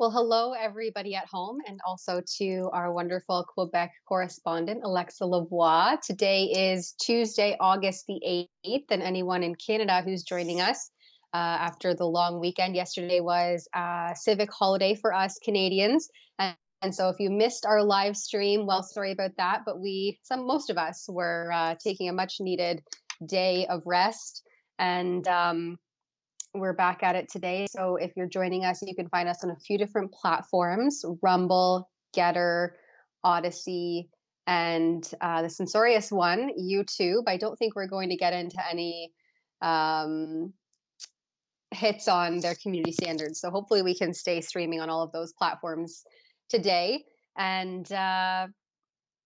Well, hello, everybody at home, and also to our wonderful Quebec correspondent, Alexa Lavoie. Today is Tuesday, August the 8th, and anyone in Canada who's joining us uh, after the long weekend. Yesterday was a civic holiday for us Canadians. And, and so if you missed our live stream, well, sorry about that, but we, some, most of us were uh, taking a much needed day of rest. And, um, we're back at it today. So if you're joining us, you can find us on a few different platforms Rumble, Gettr, Odysee, and uh, the censorious one, YouTube. I don't think we're going to get into any um, hits on their community standards. So hopefully we can stay streaming on all of those platforms today. And uh,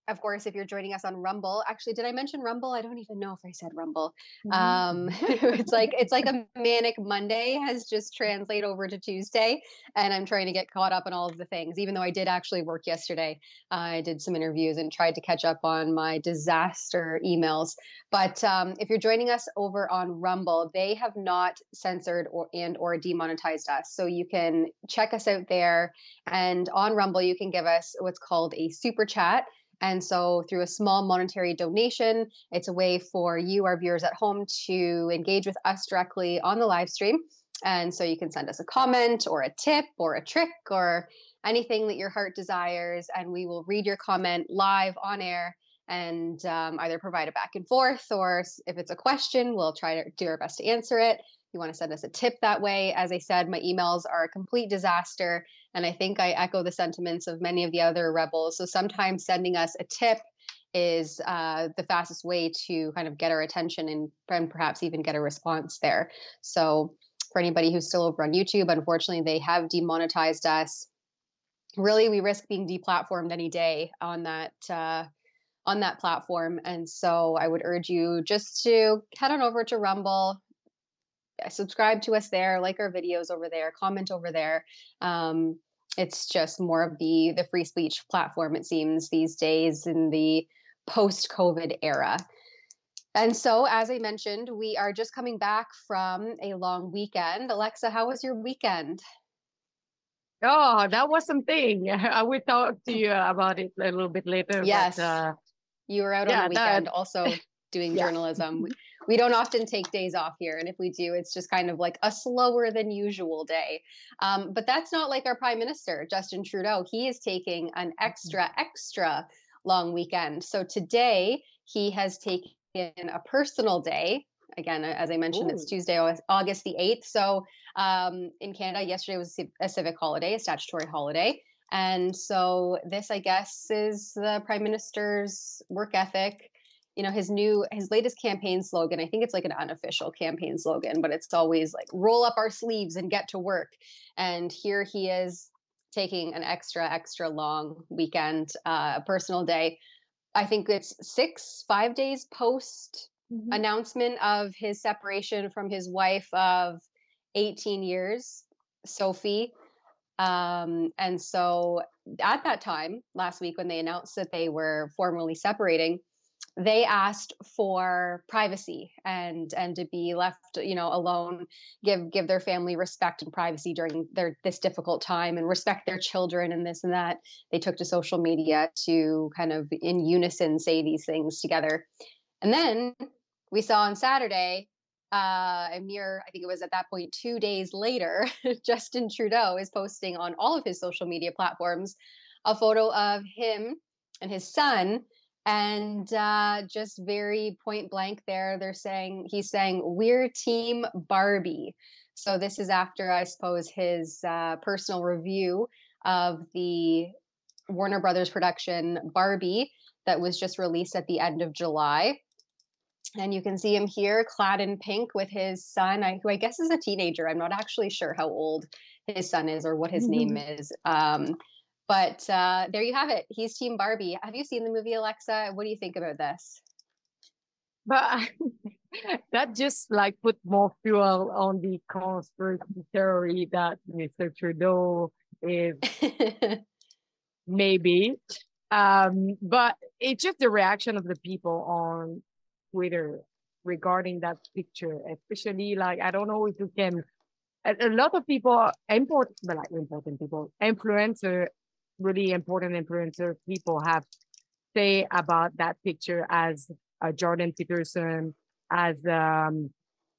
of course, if you're joining us on Rumble, actually, did I mention Rumble? I don't even know if I said Rumble. Um, it's like it's like a manic Monday has just translated over to Tuesday, and I'm trying to get caught up on all of the things. Even though I did actually work yesterday, I did some interviews and tried to catch up on my disaster emails. But um, if you're joining us over on Rumble, they have not censored or and or demonetized us, so you can check us out there. And on Rumble, you can give us what's called a super chat and so, through a small monetary donation, it's a way for you, our viewers at home, to engage with us directly on the live stream. And so, you can send us a comment or a tip or a trick or anything that your heart desires, and we will read your comment live on air and um, either provide a back and forth or if it's a question, we'll try to do our best to answer it you want to send us a tip that way. As I said, my emails are a complete disaster. And I think I echo the sentiments of many of the other rebels. So sometimes sending us a tip is uh, the fastest way to kind of get our attention and, and perhaps even get a response there. So for anybody who's still over on YouTube, unfortunately, they have demonetized us. Really, we risk being deplatformed any day on that. Uh, on that platform. And so I would urge you just to head on over to Rumble, subscribe to us there, like our videos over there, comment over there. Um, it's just more of the the free speech platform it seems these days in the post covid era. And so as i mentioned we are just coming back from a long weekend. Alexa how was your weekend? Oh that was something. I will talk to you about it a little bit later yes. but, uh, you were out yeah, on the weekend that... also doing yeah. journalism we don't often take days off here and if we do it's just kind of like a slower than usual day. Um, but that's not like our prime minister justin trudeau. He is taking an mm-hmm. extra extra long weekend. So today he has taken a personal day. Again as i mentioned Ooh. it's tuesday august the 8th so um, in canada yesterday was a civic holiday a statutory holiday. And so this i guess is the prime minister's work ethic you know his new his latest campaign slogan i think it's like an unofficial campaign slogan but it's always like roll up our sleeves and get to work. And here he is taking an extra extra long weekend uh personal day. I think it's six five days post mm-hmm. announcement of his separation from his wife of 18 years sophie. Um and so at that time last week when they announced that they were formally separating they asked for privacy and and to be left you know alone give give their family respect and privacy during their this difficult time and respect their children and this and that. They took to social media to kind of in unison say these things together. And then we saw on saturday uh, a mere i think it was at that point two days later justin trudeau is posting on all of his social media platforms a photo of him and his son and uh, just very point blank there they're saying he's saying we're team barbie so this is after i suppose his uh, personal review of the warner brothers production barbie that was just released at the end of july and you can see him here clad in pink with his son who i guess is a teenager i'm not actually sure how old his son is or what his mm-hmm. name is um, but uh, there you have it. He's Team Barbie. Have you seen the movie, Alexa? What do you think about this? But that just like put more fuel on the conspiracy theory that Mr. Trudeau is maybe. Um, but it's just the reaction of the people on Twitter regarding that picture, especially like I don't know if you can a, a lot of people, important, but like important people, influencer, really important influencer people have say about that picture as uh, Jordan Peterson, as um,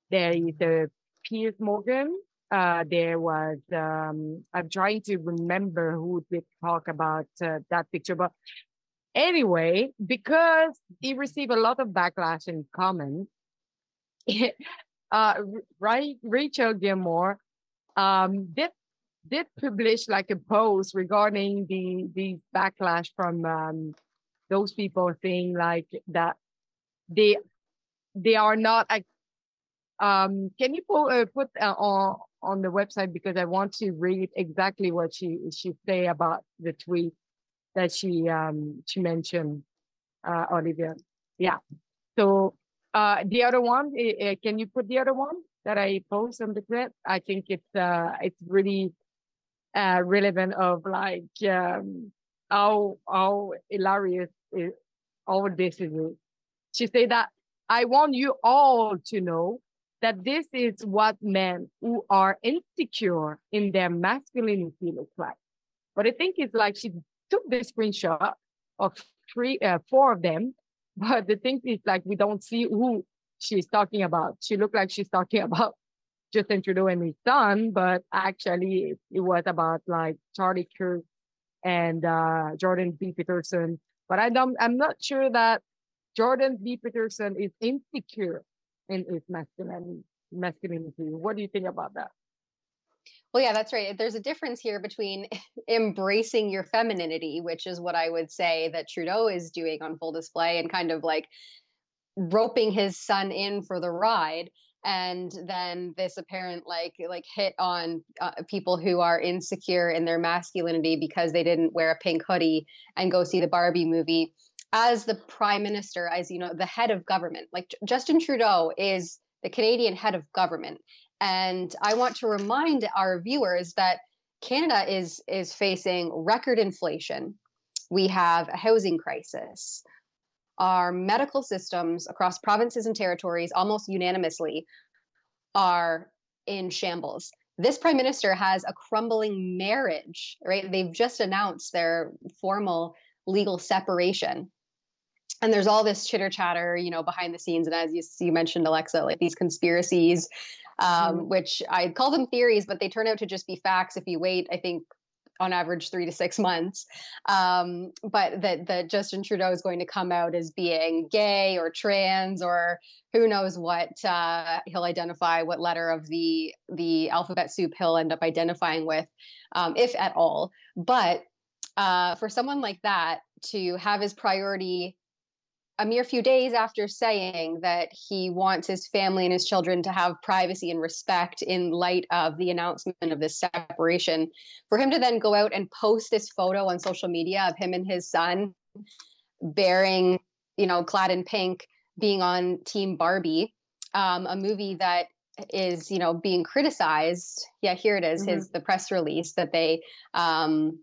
there is the Piers Morgan. Uh, there was, um, I'm trying to remember who did talk about uh, that picture, but anyway, because he received a lot of backlash in comments, uh, right, Rachel Gilmore um, did did publish like a post regarding the the backlash from um, those people saying like that they they are not like um can you put uh, put uh, on on the website? Because I want to read exactly what she she say about the tweet that she um she mentioned uh Olivia. Yeah. So uh the other one uh, can you put the other one that I post on the thread? I think it's uh it's really uh relevant of like um how how hilarious is, all this is she said that I want you all to know that this is what men who are insecure in their masculinity look like. But I think it's like she took the screenshot of three, uh, four of them. But the thing is like we don't see who she's talking about. She looked like she's talking about Justin Trudeau and his son, but actually it was about like Charlie Kirk and uh, Jordan B. Peterson. But I don't, I'm not sure that Jordan B. Peterson is insecure in his masculinity. Masculinity. What do you think about that? Well, yeah, that's right. There's a difference here between embracing your femininity, which is what I would say that Trudeau is doing on full display, and kind of like roping his son in for the ride and then this apparent like like hit on uh, people who are insecure in their masculinity because they didn't wear a pink hoodie and go see the Barbie movie as the prime minister, as you know, the head of government, like Justin Trudeau is the Canadian head of government. And I want to remind our viewers that Canada is is facing record inflation. We have a housing crisis. Our medical systems across provinces and territories almost unanimously are in shambles. This prime minister has a crumbling marriage, right? They've just announced their formal legal separation and there's all this chitter chatter, you know, behind the scenes. And as you, you mentioned, Alexa, like these conspiracies, um, mm-hmm. which I call them theories, but they turn out to just be facts if you wait, I think, on average three to six months. Um, but that that Justin Trudeau is going to come out as being gay or trans or who knows what uh, he'll identify, what letter of the the alphabet soup he'll end up identifying with, um, if at all. But uh, for someone like that to have his priority a mere few days after saying that he wants his family and his children to have privacy and respect in light of the announcement of this separation, for him to then go out and post this photo on social media of him and his son bearing, you know, clad in pink, being on Team Barbie, um, a movie that is, you know, being criticized. Yeah, here it is, mm-hmm. his the press release that they um,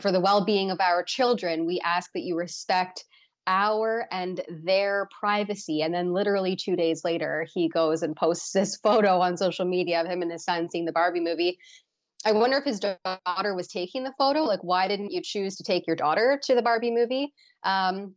for the well-being of our children, we ask that you respect our and their privacy. And then, literally two days later, he goes and posts this photo on social media of him and his son seeing the Barbie movie. I wonder if his daughter was taking the photo. Like, why didn't you choose to take your daughter to the Barbie movie? Um,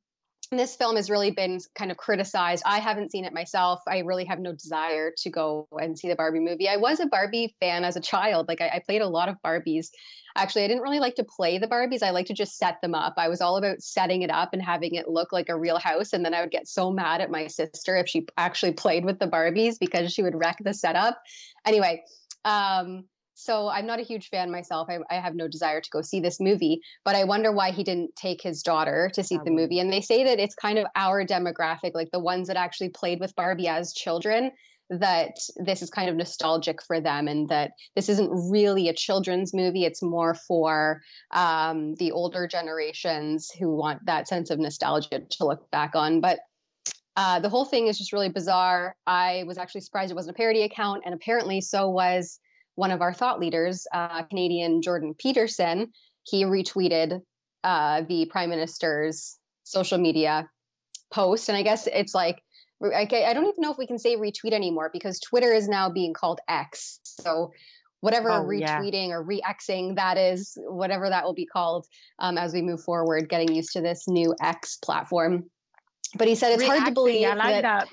this film has really been kind of criticized. I haven't seen it myself. I really have no desire to go and see the Barbie movie. I was a Barbie fan as a child. Like I, I, played a lot of Barbies. Actually, I didn't really like to play the Barbies. I like to just set them up. I was all about setting it up and having it look like a real house. And then I would get so mad at my sister if she actually played with the Barbies because she would wreck the setup. Anyway, um, so I'm not a huge fan myself. I, I, have no desire to go see this movie, but I wonder why he didn't take his daughter to see the movie. And they say that it's kind of our demographic, like the ones that actually played with Barbie as children, that this is kind of nostalgic for them and that this isn't really a children's movie. It's more for um, the older generations who want that sense of nostalgia to look back on. But uh, the whole thing is just really bizarre. I was actually surprised it wasn't a parody account, and apparently so was one of our thought leaders, uh, Canadian Jordan Peterson, he retweeted uh, the prime minister's social media post. And I guess it's like, I, I don't even know if we can say retweet anymore because Twitter is now being called X. So whatever Oh, retweeting yeah. or re-xing that is, whatever that will be called um, as we move forward, getting used to this new X platform. But he said it's hard to believe I like that,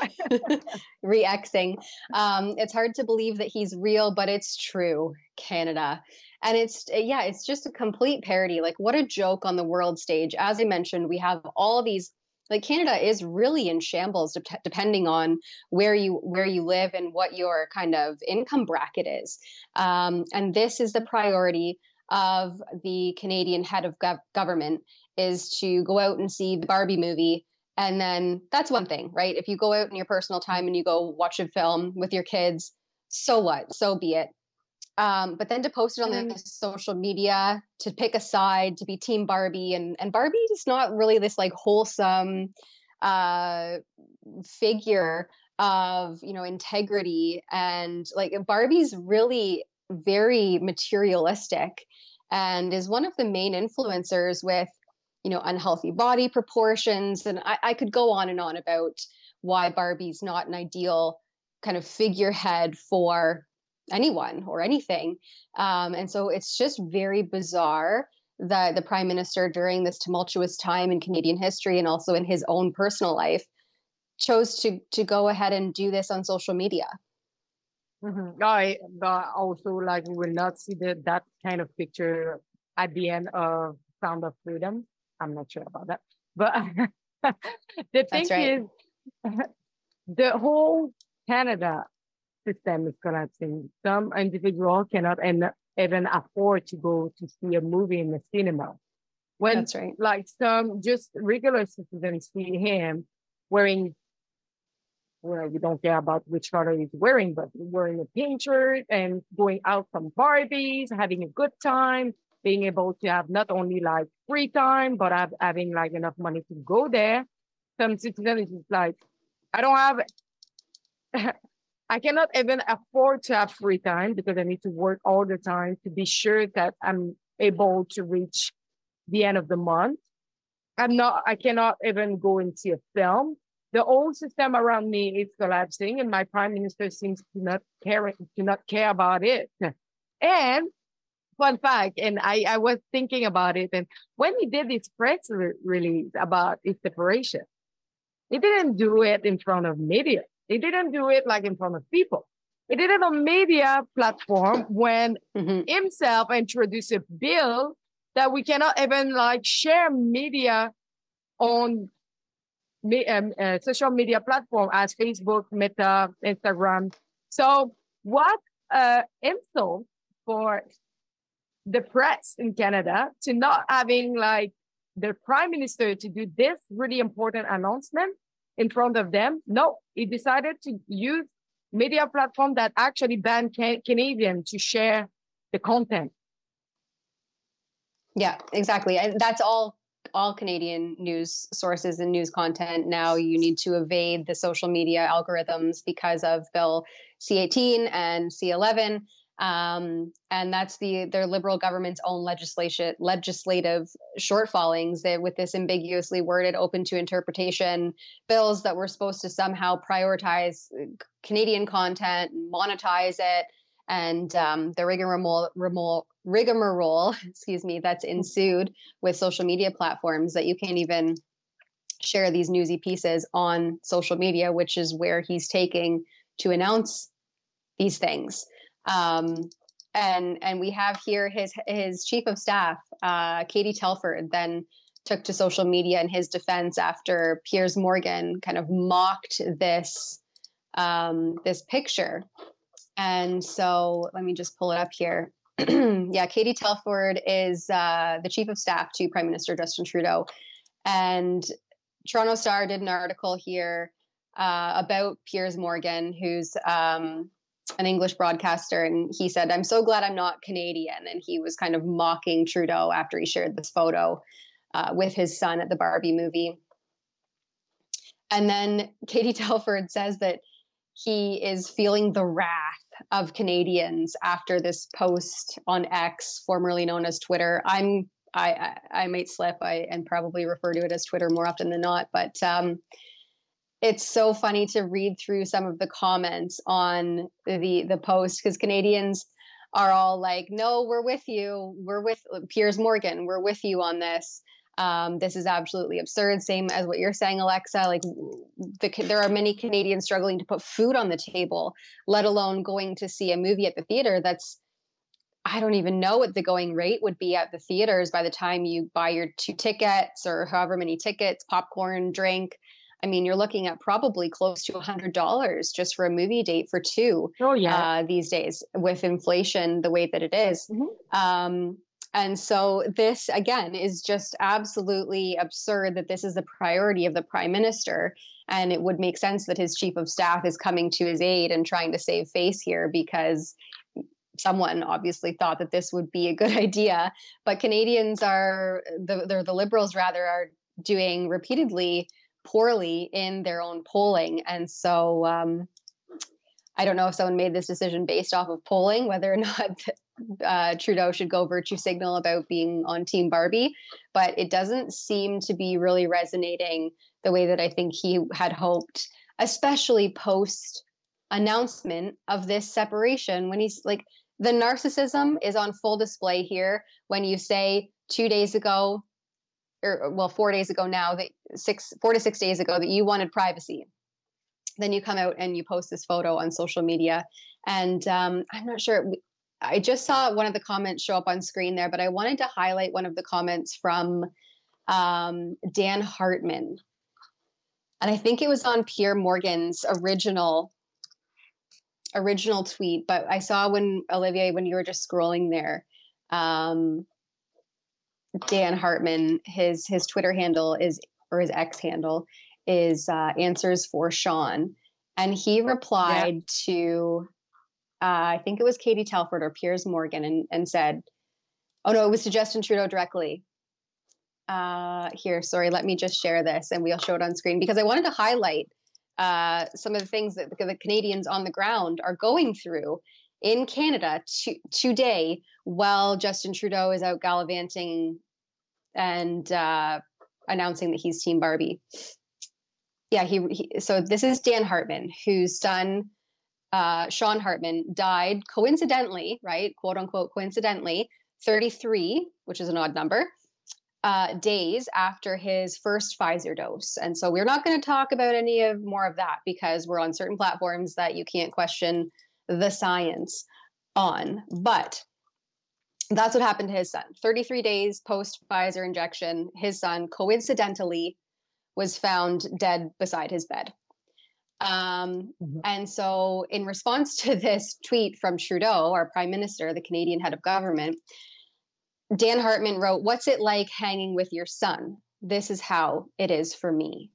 that. re-xing. Um, it's hard to believe that he's real, but it's true, Canada. And it's yeah, it's just a complete parody. Like what a joke on the world stage. As I mentioned, we have all these like Canada is really in shambles de- depending on where you where you live and what your kind of income bracket is. Um, and this is the priority of the Canadian head of gov- government is to go out and see the Barbie movie and then that's one thing, right? If you go out in your personal time and you go watch a film with your kids, so what? So be it. Um, but then to post it on the social media, to pick a side, to be Team Barbie, and and Barbie is not really this like wholesome uh, figure of you know integrity and like Barbie's really very materialistic and is one of the main influencers with you know unhealthy body proportions and I, I could go on and on about why barbie's not an ideal kind of figurehead for anyone or anything um, and so it's just very bizarre that the prime minister during this tumultuous time in canadian history and also in his own personal life chose to to go ahead and do this on social media Mhm. I also like we will not see the, that kind of picture at the end of Sound of Freedom. I'm not sure about that, but the thing right. is, the whole Canada system is collapsing. Some individual cannot en- even afford to go to see a movie in the cinema. When that's right like some just regular citizens see him wearing well, we don't care about which color he's wearing, but wearing a pink shirt and going out from Barbies, having a good time, being able to have not only like free time, but have, having like enough money to go there. Some citizens is like, I don't have, I cannot even afford to have free time because I need to work all the time to be sure that I'm able to reach the end of the month. I'm not, I cannot even go and see a film the whole system around me is collapsing and my prime minister seems to not care to not care about it and fun fact and i i was thinking about it and when he did his press re- release about his separation he didn't do it in front of media he didn't do it like in front of people he did it on media platform when Mhm. himself introduced a bill that we cannot even like share media on me, um, uh, social media platform as Facebook, Meta, Instagram. So what uh, insult for the press in Canada to not having like the prime minister to do this really important announcement in front of them. No, he decided to use media platform that actually ban Can- Canadian to share the content. Yeah, exactly. And that's all all Canadian news sources and news content now you need to evade the social media algorithms because of Bill C18 and C11. Um, and that's the their liberal government's own legislation legislative shortfallings with this ambiguously worded open to interpretation bills that were supposed to somehow prioritize uh, Canadian content and monetize it and um, the rigmarole, rigmarole, excuse me, that's ensued with social media platforms that you can't even share these newsy pieces on social media, which is where he's taking to announce these things. Um, and and we have here his his chief of staff, uh, Katie Telford, then took to social media in his defense after Piers Morgan kind of mocked this um, this picture and so let me just pull it up here. yeah, Katie Telford is uh, the chief of staff to Prime Minister Justin Trudeau. And Toronto Star did an article here uh, about Piers Morgan, who's um, an English broadcaster. And he said, I'm so glad I'm not Canadian. And he was kind of mocking Trudeau after he shared this photo uh, with his son at the Barbie movie. And then Katie Telford says that he is feeling the wrath of Canadians after this post on X, formerly known as Twitter. I'm I I, I might slip I and probably refer to it as Twitter more often than not, but um, it's so funny to read through some of the comments on the the post because Canadians are all like, no, we're with you. We're with Piers Morgan. We're with you on this. Um, this is absolutely absurd. Same as what you're saying, Alexa. Like, the, there are many Canadians struggling to put food on the table, let alone going to see a movie at the theater. That's, I don't even know what the going rate would be at the theaters by the time you buy your two tickets or however many tickets, popcorn, drink. I mean, you're looking at probably close to hundred dollars just for a movie date for two. Oh yeah, uh, these days with inflation the way that it is. Mm-hmm. Um, and so this again is just absolutely absurd that this is the priority of the prime minister. And it would make sense that his chief of staff is coming to his aid and trying to save face here because someone obviously thought that this would be a good idea. But Canadians are the the liberals rather are doing repeatedly poorly in their own polling. And so um, I don't know if someone made this decision based off of polling, whether or not uh, Trudeau should go virtue signal about being on Team Barbie, but it doesn't seem to be really resonating the way that I think he had hoped, especially post announcement of this separation when he's like, the narcissism is on full display here when you say two days ago or well, four days ago now that six, four to six days ago that you wanted privacy. Then you come out and you post this photo on social media, and um, I'm not sure. I just saw one of the comments show up on screen there, but I wanted to highlight one of the comments from um, Dan Hartman, and I think it was on Piers Morgan's original original tweet. But I saw when Olivier, when you were just scrolling there, um, Dan Hartman, his his Twitter handle is or his X handle is uh, answers for Sean, and he replied yeah. to uh, I think it was Katie Telford or Piers Morgan, and and said, "Oh no, it was to Justin Trudeau directly." Uh, here, sorry, let me just share this, and we'll show it on screen because I wanted to highlight uh, some of the things that the Canadians on the ground are going through in Canada to, today while Justin Trudeau is out gallivanting and uh, announcing that he's Team Barbie. Yeah, he, he, so this is Dan Hartman, whose son uh, Sean Hartman died coincidentally, right, quote unquote, coincidentally, 33, which is an odd number, uh, days after his first Pfizer dose. And so we're not going to talk about any of more of that because we're on certain platforms that you can't question the science on. But that's what happened to his son. 33 days post Pfizer injection, his son coincidentally was found dead beside his bed. Um, mm-hmm. And so, in response to this tweet from Trudeau, our prime minister, the Canadian head of government, Dan Hartman wrote, What's it like hanging with your son? This is how it is for me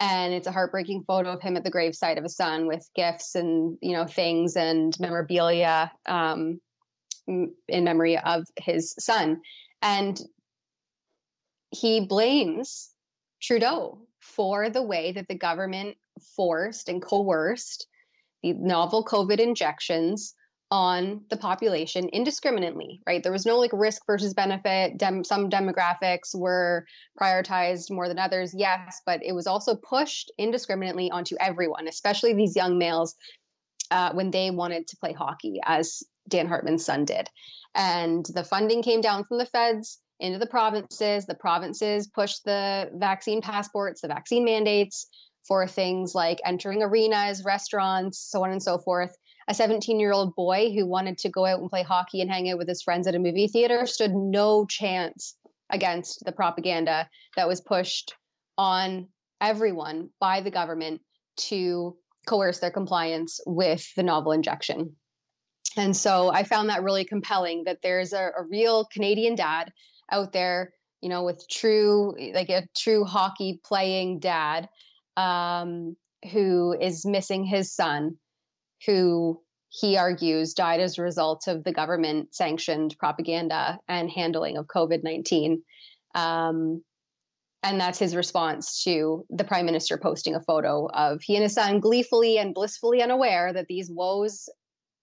and it's a heartbreaking photo of him at the gravesite of his son with gifts and you know things and memorabilia um, in memory of his son and he blames trudeau for the way that the government forced and coerced the novel covid injections on the population indiscriminately, right? There was no like risk versus benefit. Dem- some demographics were prioritized more than others, yes, but it was also pushed indiscriminately onto everyone, especially these young males uh, when they wanted to play hockey, as Dan Hartman's son did. And the funding came down from the feds into the provinces. The provinces pushed the vaccine passports, the vaccine mandates for things like entering arenas, restaurants, so on and so forth a 17 year old boy who wanted to go out and play hockey and hang out with his friends at a movie theater stood no chance against the propaganda that was pushed on everyone by the government to coerce their compliance with the novel injection. And so I found that really compelling that there's a, a real Canadian dad out there, you know, with true, like a true hockey playing dad um, who is missing his son who he argues died as a result of the government sanctioned propaganda and handling of COVID 19. Um, and that's his response to the prime minister posting a photo of he and his son gleefully and blissfully unaware that these woes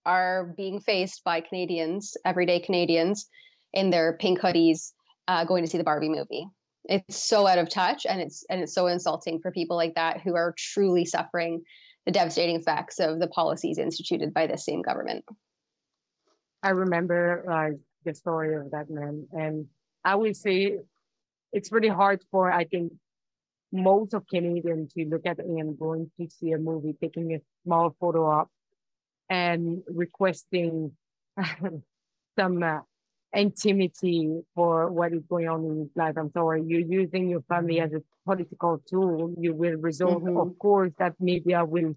are being faced by Canadians, everyday Canadians, in their pink hoodies, uh, going to see the Barbie movie. It's so out of touch, and it's and it's so insulting for people like that who are truly suffering the devastating effects of the policies instituted by this same government. I remember like the story of that man, and I would say it's really hard for I think most of Canadians to look at me and going to see a movie, taking a small photo up, and requesting some uh, intimacy for what is going on in his life. I'm sorry, you're using your family as a political tool. You will result, mm-hmm. of course, that media will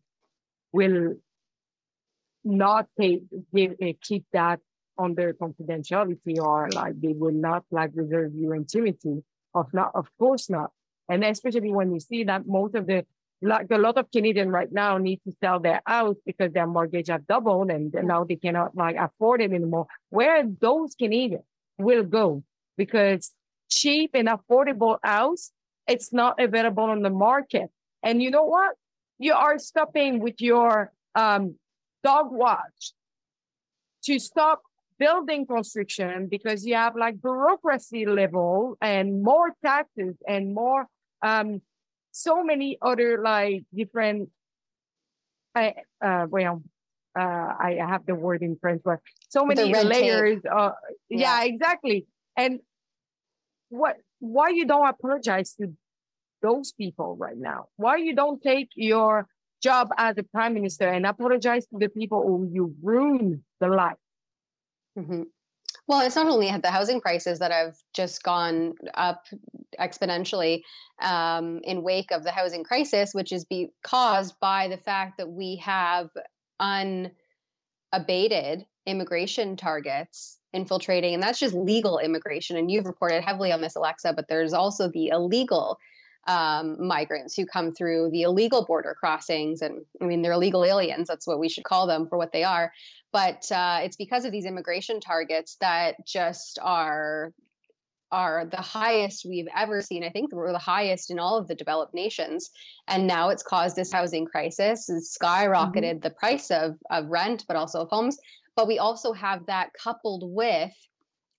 will not take give, uh, keep that under confidentiality or like they will not like reserve your intimacy. Of not, of course not. And especially when you see that most of the like a lot of Canadians right now need to sell their house because their mortgage have doubled and now they cannot like afford it anymore. Where those Canadians will go because cheap and affordable house, it's not available on the market. And you know what? You are stopping with your um, dog watch to stop building construction because you have like bureaucracy level and more taxes and more um so many other like different uh, uh well uh I have the word in French but so many layers uh yeah. yeah exactly and what why you don't apologize to those people right now why you don't take your job as a prime minister and apologize to the people who you ruin the life mm-hmm. Well, it's not only the housing prices that have just gone up exponentially um, in wake of the housing crisis, which is be caused by the fact that we have unabated immigration targets infiltrating, and that's just legal immigration. And you've reported heavily on this, Alexa, but there's also the illegal um, migrants who come through the illegal border crossings. And I mean, they're illegal aliens. That's what we should call them for what they are. But uh, it's because of these immigration targets that just are are the highest we've ever seen. I think we're the highest in all of the developed nations. And now it's caused this housing crisis. It's skyrocketed mm-hmm. the price of, of rent, but also of homes. But we also have that coupled with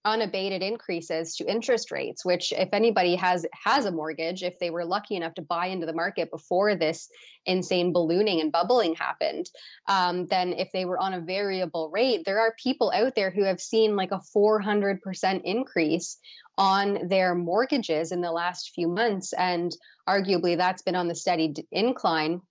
unabated increases to interest rates which if anybody has has a mortgage if they were lucky enough to buy into the market before this insane ballooning and bubbling happened um, then if they were on a variable rate there are people out there who have seen like a 400% increase on their mortgages in the last few months and arguably that's been on the steady incline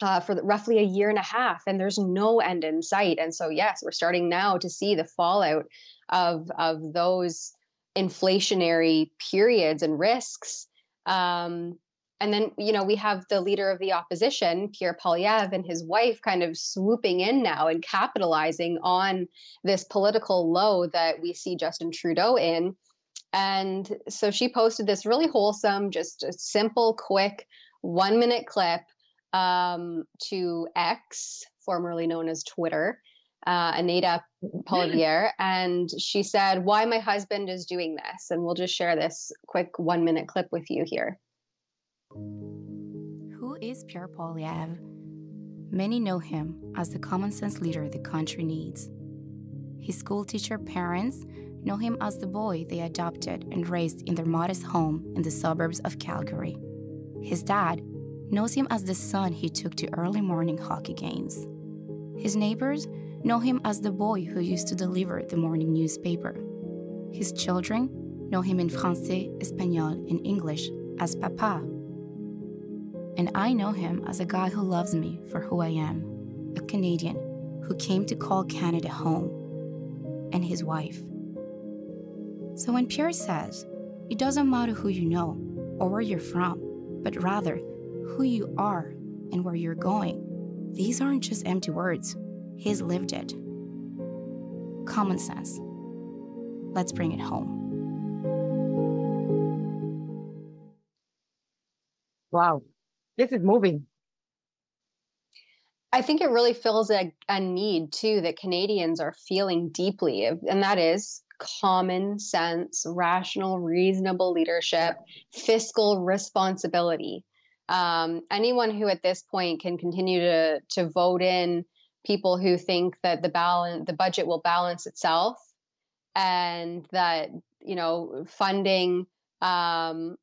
uh, for roughly a year and a half, and there's no end in sight. And so, yes, we're starting now to see the fallout of of those inflationary periods and risks. Um, and then, you know, we have the leader of the opposition, Pierre Poilievre, and his wife kind of swooping in now and capitalizing on this political low that we see Justin Trudeau in. And so she posted this really wholesome, just a simple, quick one minute clip um, to X, formerly known as Twitter uh, Anita Poilievre, and she said, Why my husband is doing this. And we'll just share this quick one minute clip with you here. Who is Pierre Poilievre? Many know him as the common sense leader the country needs. His school teacher parents know him as the boy they adopted and raised in their modest home in the suburbs of Calgary. His dad knows him as the son he took to early morning hockey games. His neighbors know him as the boy who used to deliver the morning newspaper. His children know him in Francais, Espanol, and English as Papa. And I know him as a guy who loves me for who I am, a Canadian who came to call Canada home, and his wife. So when Pierre says, it doesn't matter who you know or where you're from, but rather who you are and where you're going, these aren't just empty words. He's lived it. Common sense. Let's bring it home. Wow, this is moving. I think it really fills a, a need too that Canadians are feeling deeply, and that is common sense, rational, reasonable leadership, fiscal responsibility. Um, anyone who at this point can continue to to vote in people who think that the balance the budget will balance itself and that you know funding um,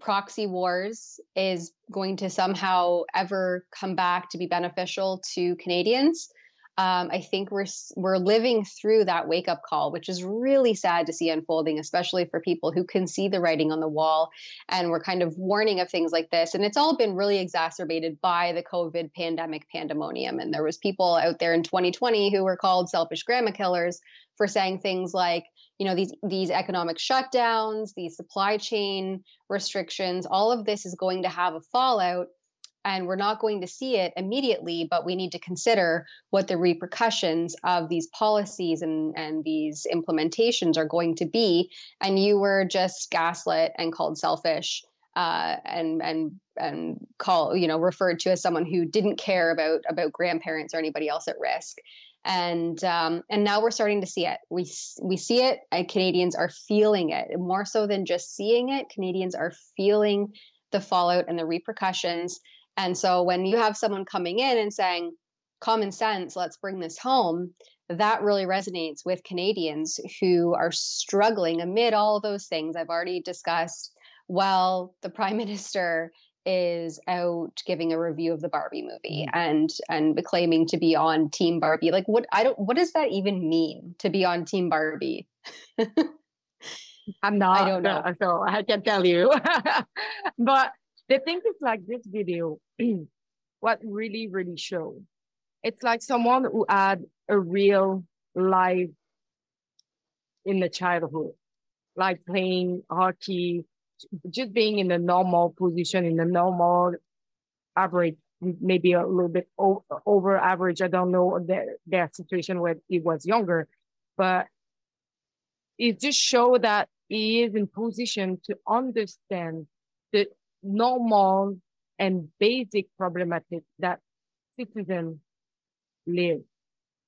proxy wars is going to somehow ever come back to be beneficial to Canadians. Um, I think we're we're living through that wake up call, which is really sad to see unfolding, especially for people who can see the writing on the wall. And we're kind of warning of things like this, and it's all been really exacerbated by the COVID pandemic pandemonium. And there was people out there in 2020 who were called selfish grandma killers for saying things like, you know, these these economic shutdowns, these supply chain restrictions, all of this is going to have a fallout and we're not going to see it immediately but we need to consider what the repercussions of these policies and, and these implementations are going to be. And you were just gaslit and called selfish uh, and and and call you know referred to as someone who didn't care about about grandparents or anybody else at risk. And um, and now we're starting to see it. We we see it and canadians are feeling it. More so than just seeing it canadians are feeling the fallout and the repercussions and so when you have someone coming in and saying, common sense, let's bring this home, that really resonates with Canadians who are struggling amid all those things I've already discussed. While the prime minister is out giving a review of the Barbie movie mm-hmm. and and claiming to be on Team Barbie. Like what I don't what does that even mean to be on Team Barbie? I'm not. I don't know. So I can tell you. but the thing is like this video, what really, really show. It's like someone who had a real life in the childhood, like playing hockey, just being in a normal position, in a normal average, maybe a little bit over, over average. I don't know their, their situation when he was younger, but it just show that he is in position to understand the normal and basic problematic that citizens live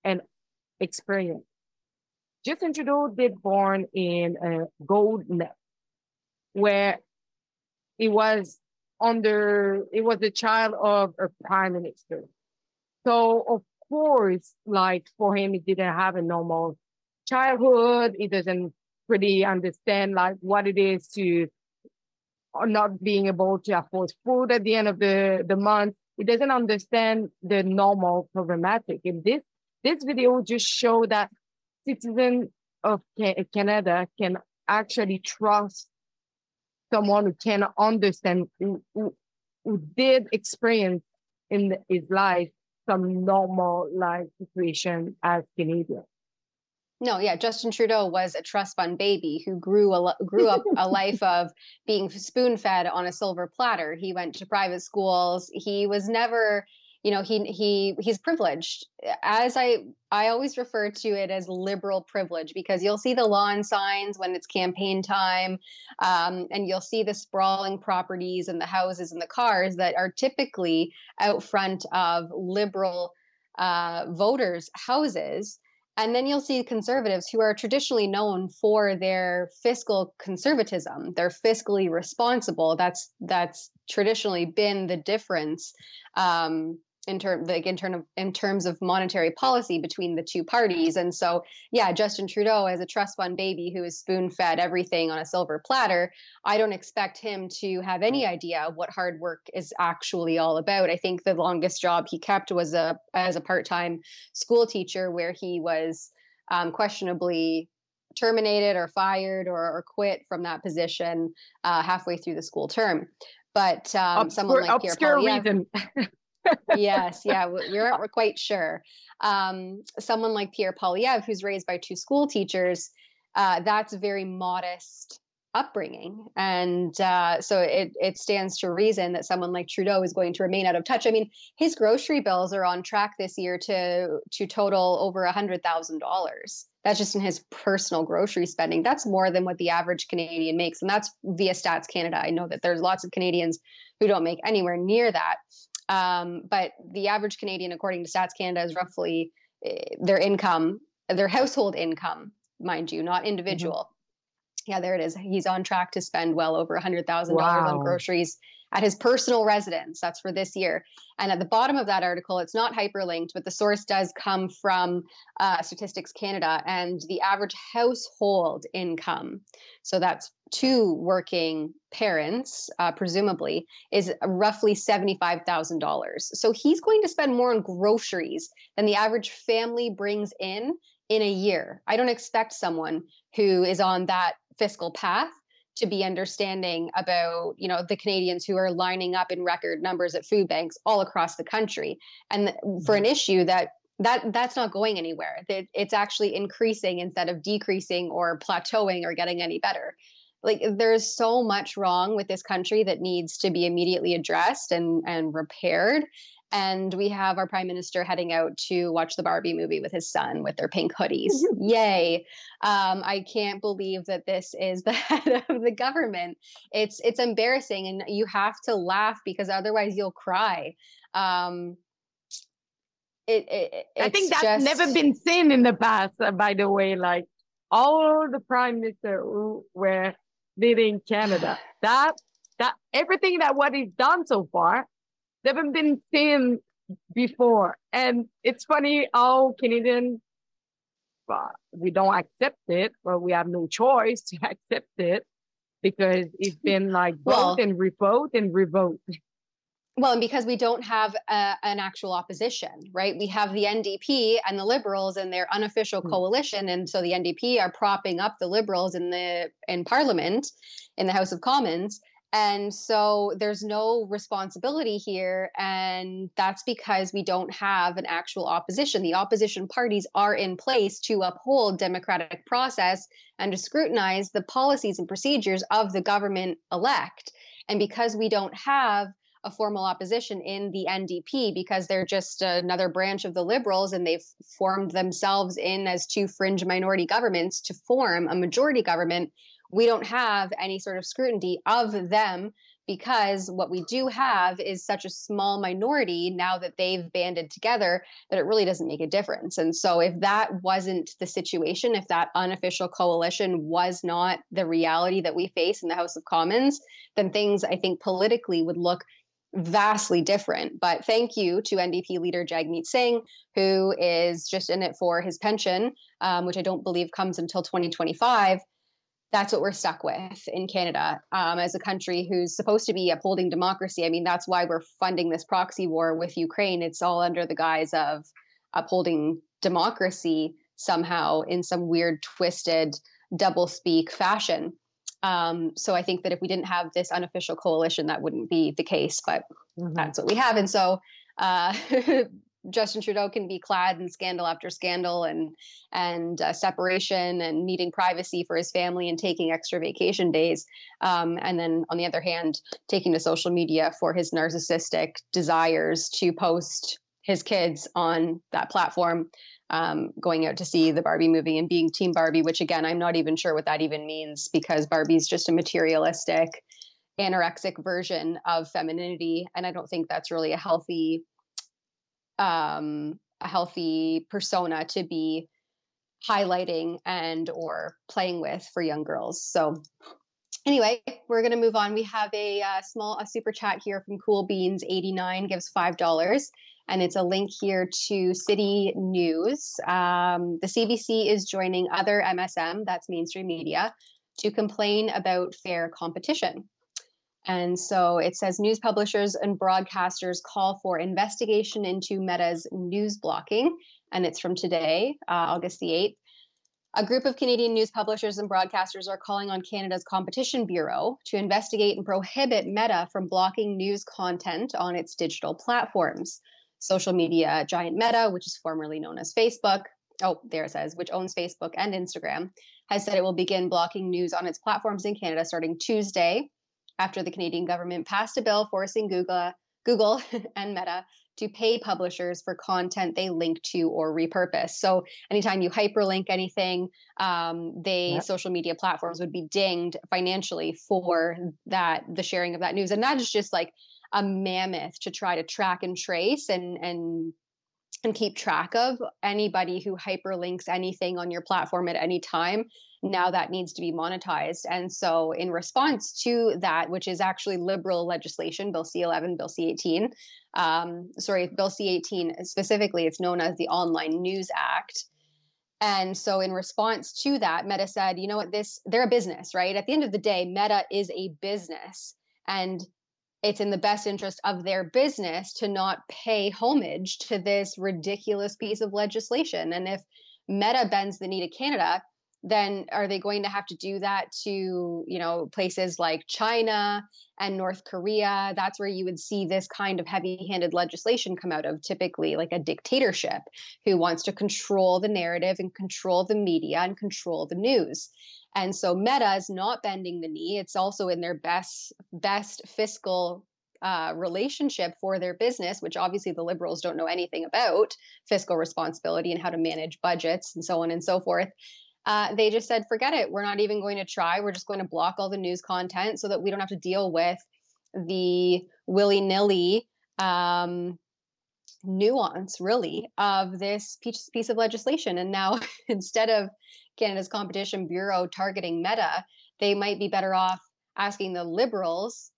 and experience. Justin Trudeau did born in a gold net where he was under, it was the child of a prime minister. So of course, like for him, he didn't have a normal childhood. He doesn't really understand like what it is to or not being able to afford food at the end of the, the month. It doesn't understand the normal problematic. And this, this video just show that citizens of Canada can actually trust someone who can understand, who, who, who did experience in his life some normal life situation as Canadian. No, yeah, Justin Trudeau was a trust fund baby who grew a, grew up a life of being spoon fed on a silver platter. He went to private schools. He was never, you know, he he he's privileged. As I I always refer to it as liberal privilege because you'll see the lawn signs when it's campaign time, um, and you'll see the sprawling properties and the houses and the cars that are typically out front of liberal uh, voters' houses and then you'll see conservatives who are traditionally known for their fiscal conservatism. They're fiscally responsible. That's that's traditionally been the difference um, in term like in term of in terms of monetary policy between the two parties. And so, yeah, Justin Trudeau as a trust fund baby who is spoon fed everything on a silver platter, I don't expect him to have any idea what hard work is actually all about. I think the longest job he kept was a as a part time school teacher where he was um, questionably terminated or fired or, or quit from that position uh, halfway through the school term. But um, obscure, someone like Pierre Poilievre, yes, yeah, we aren't quite sure. Um, someone like Pierre Poilievre, who's raised by two school teachers, uh, that's very modest upbringing, and uh, so it it stands to reason that someone like Trudeau is going to remain out of touch. I mean, his grocery bills are on track this year to to total over a hundred thousand dollars. That's just in his personal grocery spending. That's more than what the average Canadian makes, and that's via Stats Canada. I know that there's lots of Canadians who don't make anywhere near that. Um, but the average Canadian, according to Stats Canada, is roughly uh, their income, their household income, mind you, not mm-hmm. individual, Yeah, there it is. He's on track to spend well over $100,000 Wow. on groceries at his personal residence. That's for this year. And at the bottom of that article, it's not hyperlinked, but the source does come from uh, Statistics Canada and the average household income. So that's two working parents, uh, presumably, is roughly $75,000. So he's going to spend more on groceries than the average family brings in in a year. I don't expect someone who is on that fiscal path to be understanding about you know the Canadians who are lining up in record numbers at food banks all across the country and for an issue that that that's not going anywhere it's actually increasing instead of decreasing or plateauing or getting any better like there's so much wrong with this country that needs to be immediately addressed and and repaired and we have our prime minister heading out to watch the Barbie movie with his son with their pink hoodies. Yay! Um, I can't believe that this is the head of the government. It's it's embarrassing, and you have to laugh because otherwise you'll cry. Um, it, it I think that's just- never been seen in the past, uh, by the way. Like all the prime minister who leading Canada, that that everything that what he's done so far, they haven't been seen before. And it's funny how Canadian, well, we don't accept it, but we have no choice to accept it because it's been like vote and revote and revote. Well, and because we don't have a, an actual opposition, right? We have the NDP and the Liberals and their unofficial Hmm. coalition, and so the NDP are propping up the Liberals in the in Parliament, in the House of Commons, and so there's no responsibility here, and that's because we don't have an actual opposition. The opposition parties are in place to uphold democratic process and to scrutinize the policies and procedures of the government elect, and because we don't have a formal opposition in the NDP because they're just another branch of the Liberals and they've formed themselves in as two fringe minority governments to form a majority government. We don't have any sort of scrutiny of them because what we do have is such a small minority now that they've banded together that it really doesn't make a difference. And so, if that wasn't the situation, if that unofficial coalition was not the reality that we face in the House of Commons, then things I think politically would look vastly different. But thank you to NDP leader Jagmeet Singh, who is just in it for his pension, um, which I don't believe comes until 2025. That's what we're stuck with in Canada um, as a country who's supposed to be upholding democracy. I mean, that's why we're funding this proxy war with Ukraine. It's all under the guise of upholding democracy somehow in some weird, twisted, double speak fashion. Um, so I think that if we didn't have this unofficial coalition, that wouldn't be the case. But Mhm. that's what we have. And so uh, Justin Trudeau can be clad in scandal after scandal and and uh, separation and needing privacy for his family and taking extra vacation days. Um, and then on the other hand, taking to social media for his narcissistic desires to post his kids on that platform. Um, going out to see the Barbie movie and being Team Barbie, which again, I'm not even sure what that even means because Barbie's just a materialistic, anorexic version of femininity. And I don't think that's really a healthy um, a healthy persona to be highlighting and or playing with for young girls. So anyway, we're going to move on. We have a uh, small a super chat here from Cool Beans 89 gives $5 and it's a link here to City News. Um, the CBC is joining other MSM, that's mainstream media, to complain about fair competition. And so it says news publishers and broadcasters call for investigation into Meta's news blocking. And it's from today, uh, August the 8th. A group of Canadian news publishers and broadcasters are calling on Canada's Competition Bureau to investigate and prohibit Meta from blocking news content on its digital platforms. Social media giant Meta, which is formerly known as Facebook, oh, there it says, which owns Facebook and Instagram, has said it will begin blocking news on its platforms in Canada starting Tuesday, after the Canadian government passed a bill forcing Google, Google and Meta to pay publishers for content they link to or repurpose. So anytime you hyperlink anything, um, they Yep. social media platforms would be dinged financially for that the sharing of that news, and that is just like a mammoth to try to track and trace and and and keep track of anybody who hyperlinks anything on your platform at any time. Now that needs to be monetized. And so in response to that which is actually liberal legislation bill c11 bill c18 um, sorry bill c18 specifically it's known as the online news act. And so in response to that meta said you know what? This they're a business right? At the end of the day meta is a business. And it's in the best interest of their business to not pay homage to this ridiculous piece of legislation. And if Meta bends the knee to Canada, then are they going to have to do that to you know places like china and north korea that's where you would see this kind of heavy-handed legislation come out of typically like a dictatorship who wants to control the narrative and control the media and control the news and so Meta is not bending the knee. It's also in their best best fiscal uh, relationship for their business, which obviously the liberals don't know anything about fiscal responsibility and how to manage budgets and so on and so forth. Uh, they just said, forget it. We're not even going to try. We're just going to block all the news content so that we don't have to deal with the willy nilly um, nuance, really, of this piece, of legislation. And now, instead of Canada's Competition Bureau targeting Meta, they might be better off asking the Liberals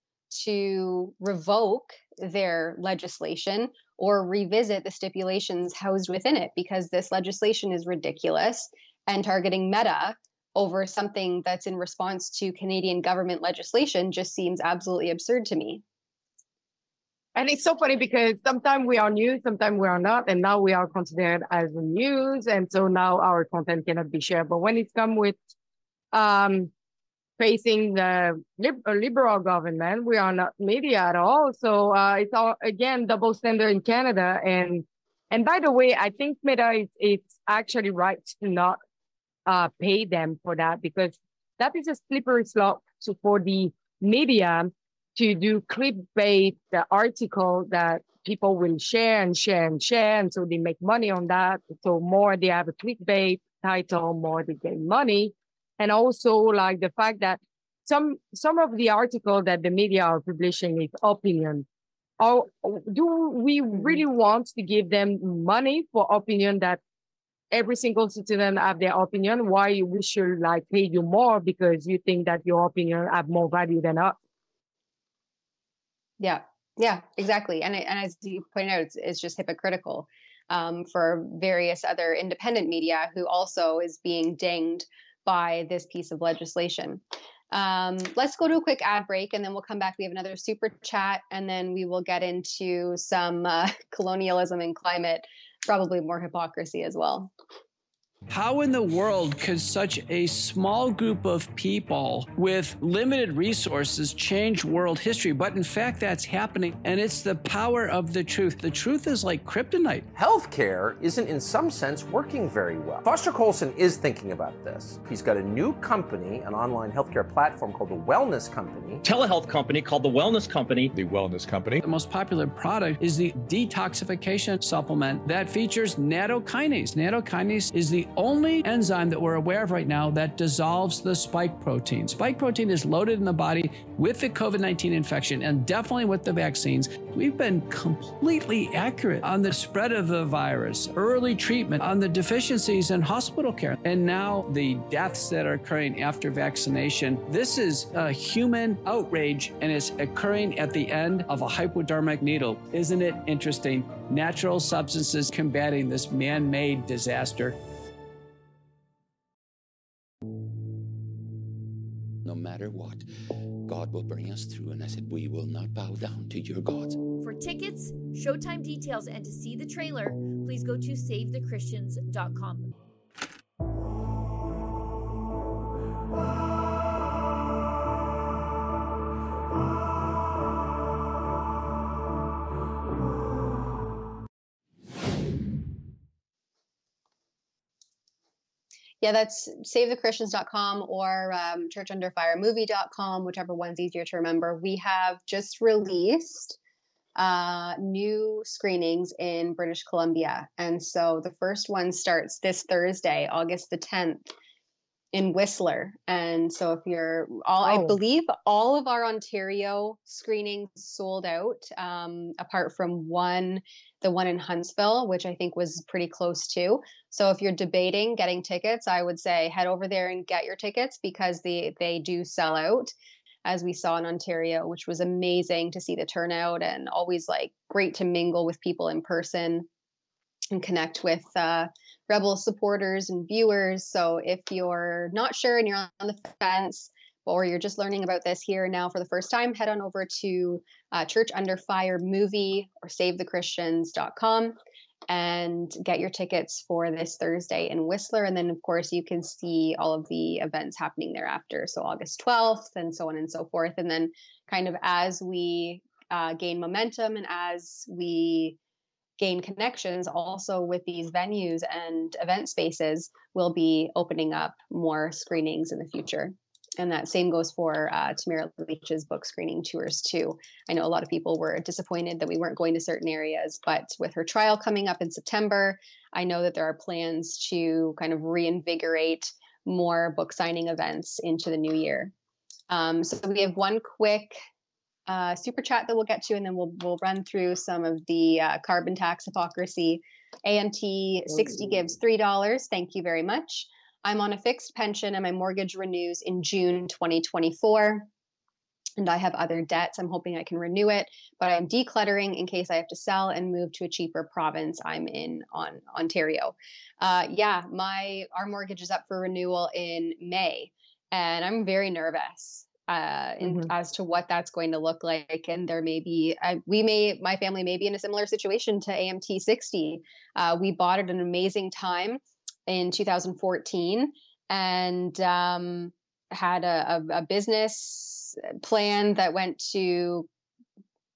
to revoke their legislation or revisit the stipulations housed within it because this legislation is ridiculous and targeting Meta over something that's in response to Canadian government legislation just seems absolutely absurd to me. And it's so funny because sometimes we are news, sometimes we are not, and now we are considered as news, and so now our content cannot be shared. But when it comes with um, facing the lib- liberal government, we are not media at all. So uh, it's all again double standard in Canada. And and by the way, I think Meta is it's actually right to not uh, pay them for that because that is a slippery slope for the media to do clickbait the article that people will share and share and share. And so they make money on that. So more they have a clickbait title, more they gain money. And also like the fact that some some of the article that the media are publishing is opinion. Or do we mm-hmm. really want to give them money for opinion that every single citizen have their opinion? Why we should like pay you more because you think that your opinion have more value than us? Yeah, yeah, exactly. And, and as you pointed out, it's, it's just hypocritical um, for various other independent media who also is being dinged by this piece of legislation. Um, let's go to a quick ad break and then we'll come back. We have another super chat and then we will get into some uh, colonialism and climate, probably more hypocrisy as well. How in the world could such a small group of people with limited resources change world history? But in fact, that's happening, and it's the power of the truth. The truth is like kryptonite. Healthcare isn't, in some sense, working very well. Foster Coulson is thinking about this. He's got a new company, an online healthcare platform called the Wellness Company, telehealth company called the Wellness Company. The Wellness Company. The most popular product is the detoxification supplement that features nattokinase. Nattokinase is the only enzyme that we're aware of right now that dissolves the spike protein. Spike protein is loaded in the body with the COVID 19 infection and definitely with the vaccines. We've been completely accurate on the spread of the virus, early treatment, on the deficiencies in hospital care, and now the deaths that are occurring after vaccination. This is a human outrage and it's occurring at the end of a hypodermic needle. Isn't it interesting? Natural substances combating this man made disaster. No matter what, God will bring us through. And I said, We will not bow down to your gods. For tickets, showtime details, and to see the trailer, please go to savethechristians.com. Yeah, that's savethechristians.com or um, churchunderfiremovie.com, whichever one's easier to remember. We have just released uh, new screenings in British Columbia. And so the first one starts this Thursday, August the 10th. In Whistler. And so if you're all, I Oh. believe all of our Ontario screenings sold out, um, apart from one, the one in Huntsville, which I think was pretty close too. So if you're debating getting tickets, I would say head over there and get your tickets because they they do sell out. As we saw in Ontario, which was amazing to see the turnout and always like great to mingle with people in person and connect with uh, rebel supporters and viewers. So if you're not sure and you're on the fence or you're just learning about this here now for the first time head on over to uh, church under fire movie or savethechristians.com and get your tickets for this thursday in whistler. And then of course you can see all of the events happening thereafter. So august 12th and so on and so forth. And then kind of as we uh, gain momentum and as we gain connections also with these venues and event spaces will be opening up more screenings in the future and that same goes for uh, Tamara Lich's book screening tours too. I know a lot of people were disappointed that we weren't going to certain areas, but with her trial coming up in September, I know that there are plans to kind of reinvigorate more book signing events into the new year. Um, so we have one quick uh, super chat that we'll get to, and then we'll we'll run through some of the uh, carbon tax hypocrisy. AMT 60 gives three dollars. Thank you very much. I'm on a fixed pension, and my mortgage renews in June 2024. And I have other debts. I'm hoping I can renew it, but I'm decluttering in case I have to sell and move to a cheaper province. I'm in on Ontario. Uh, yeah, my our mortgage is up for renewal in May, and I'm very nervous uh, in, Mhm. as to what that's going to look like. And there may be, uh, we may, my family may be in a similar situation to AMT 60. Uh, we bought at an amazing time in 2014 and um, had a, a, a business plan that went to,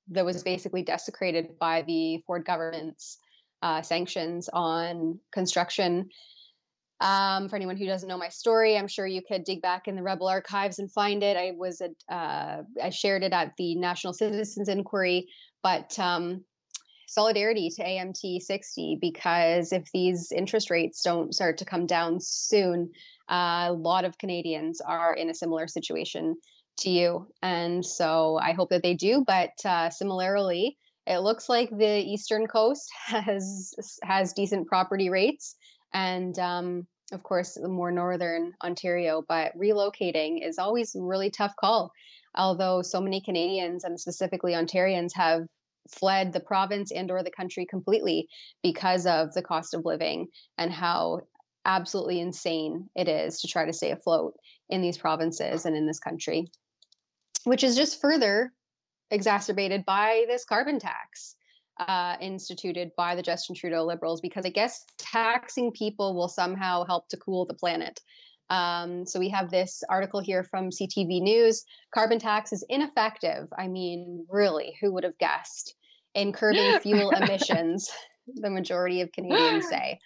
that was basically desecrated by the Ford government's uh, sanctions on construction. Um, for anyone who doesn't know my story, I'm sure you could dig back in the Rebel archives and find it. I was a, uh, I shared it at the National Citizens Inquiry, but um, solidarity to AMT 60 because if these interest rates don't start to come down soon, uh, a lot of Canadians are in a similar situation to you, and so I hope that they do. But uh, similarly, it looks like the Eastern Coast has has decent property rates and um, of course the more northern ontario but relocating is always a really tough call although so many canadians and specifically ontarians have fled the province and or the country completely because of the cost of living and how absolutely insane it is to try to stay afloat in these provinces and in this country which is just further exacerbated by this carbon tax uh, instituted by the Justin Trudeau Liberals because I guess taxing people will somehow help to cool the planet. Um, so we have this article here from CTV News. Carbon tax is ineffective. I mean, really, who would have guessed? In curbing fuel emissions, the majority of Canadians say.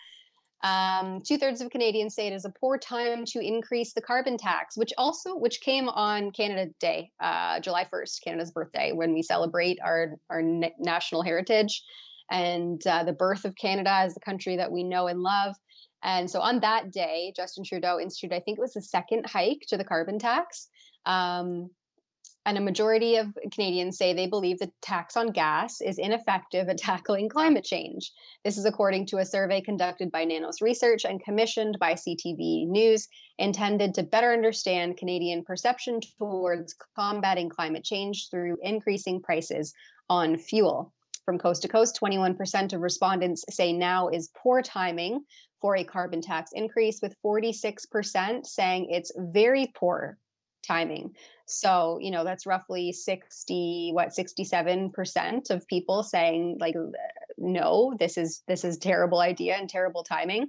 Um, Two thirds of Canadians say it is a poor time to increase the carbon tax, which also which came on Canada Day, uh, July first, Canada's birthday, when we celebrate our our na- national heritage and uh, the birth of Canada as the country that we know and love. And so on that day, Justin Trudeau instituted, I think it was the second hike to the carbon tax. Um, and a majority of Canadians say they believe the tax on gas is ineffective at tackling climate change. This is according to a survey conducted by Nanos Research and commissioned by CTV News, intended to better understand Canadian perception towards combating climate change through increasing prices on fuel. From coast to coast, 21% of respondents say now is poor timing for a carbon tax increase, with 46% saying it's very poor timing. So, you know, that's roughly 60, what, 67% of people saying like no, this is this is terrible idea and terrible timing.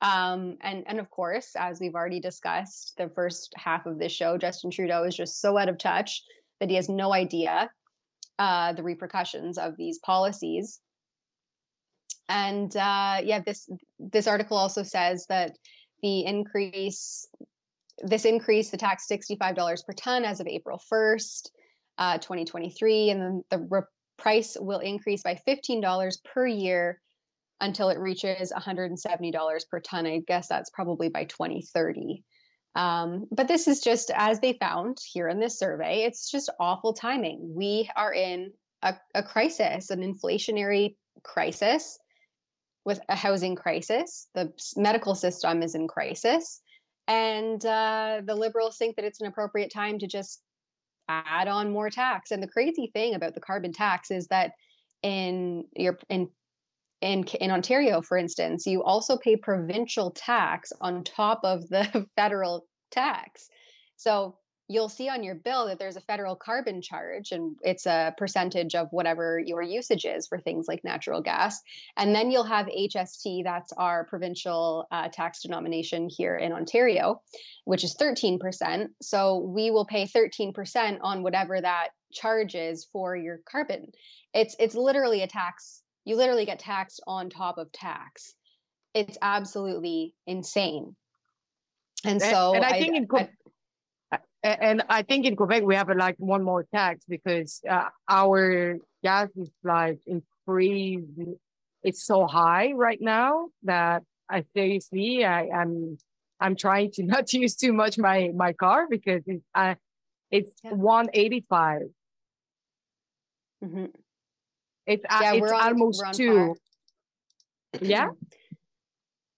Um, and and of course, as we've already discussed, the first half of this show, Justin Trudeau is just so out of touch that he has no idea uh, the repercussions of these policies. And uh, yeah, this this article also says that the increase, this increase, the tax sixty five dollars per ton as of April first, uh, twenty twenty three, and then the re- price will increase by fifteen dollars per year until it reaches one hundred and seventy dollars per ton. I guess that's probably by twenty thirty. Um, but this is just as they found here in this survey, it's just awful timing. We are in a, a crisis, an inflationary crisis with a housing crisis. The medical system is in crisis. And uh, the liberals think that it's an appropriate time to just add on more tax. And the crazy thing about the carbon tax is that in your in in in Ontario, for instance, you also pay provincial tax on top of the federal tax. So you'll see on your bill that there's a federal carbon charge and it's a percentage of whatever your usage is for things like natural gas. And then you'll have hst that's our provincial uh, tax denomination here in ontario which is 13% so we will pay 13% on whatever that charge is for your carbon. It's it's literally a tax you literally get taxed on top of tax. It's absolutely insane. And so and, and I, think I, in I, and I think in Quebec we have like one more tax because uh, our gas is like increased. It's so high right now that I seriously I am I'm, I'm trying to not use too much my my car because it's uh, it's yeah. 185. Mm-hmm. It's yeah, it's almost on, two. Yeah.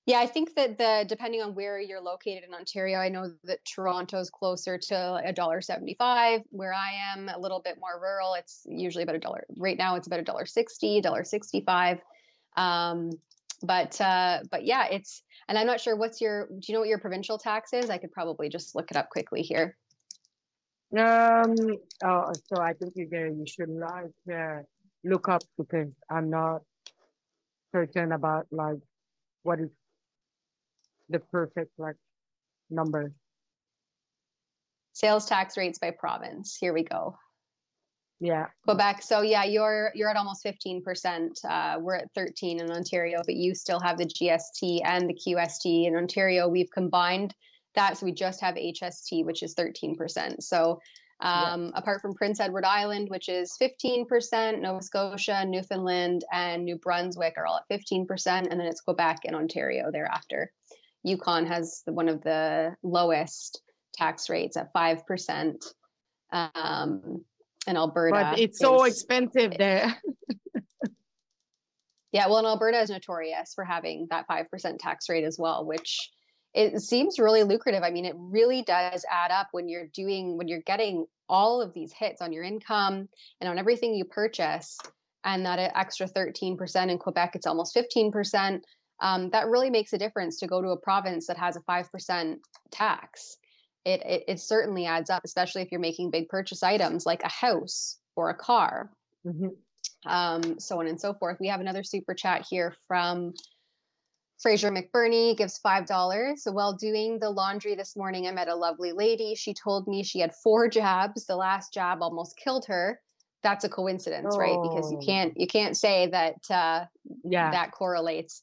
Yeah, I think that the depending on where you're located in Ontario, I know that Toronto's closer to a dollar seventy-five. Where I am, a little bit more rural, it's usually about a dollar. Right now, it's about a dollar sixty, dollar sixty-five. Um, but uh, but yeah, it's and I'm not sure what's your. Do you know what your provincial tax is? I could probably just look it up quickly here. Um. Oh, so I think gonna you should like uh, look up because I'm not certain about like what is the perfect like number. Sales tax rates by province. Here we go. Yeah. Quebec. So yeah, you're you're at almost 15%. Uh, we're at 13 in Ontario, but you still have the GST and the QST in Ontario. We've combined that, so we just have HST, which is 13%. So um, yeah. apart from Prince Edward Island, which is 15%, Nova Scotia, Newfoundland, and New Brunswick are all at 15%, and then it's Quebec and Ontario thereafter. Yukon has one of the lowest tax rates at 5%. Um, and Alberta. But it's is, so expensive there. yeah, well, and Alberta is notorious for having that 5% tax rate as well, which it seems really lucrative. I mean, it really does add up when you're doing, when you're getting all of these hits on your income and on everything you purchase. And that extra 13% in Quebec, it's almost 15% um, that really makes a difference to go to a province that has a 5% tax. It, it, it, certainly adds up, especially if you're making big purchase items like a house or a car, mm-hmm. um, so on and so forth. We have another super chat here from Fraser McBurney gives $5. So while doing the laundry this morning, I met a lovely lady. She told me she had four jabs. The last jab almost killed her. That's a coincidence, oh. right? Because you oh. can't you can't say that uh, yeah. that correlates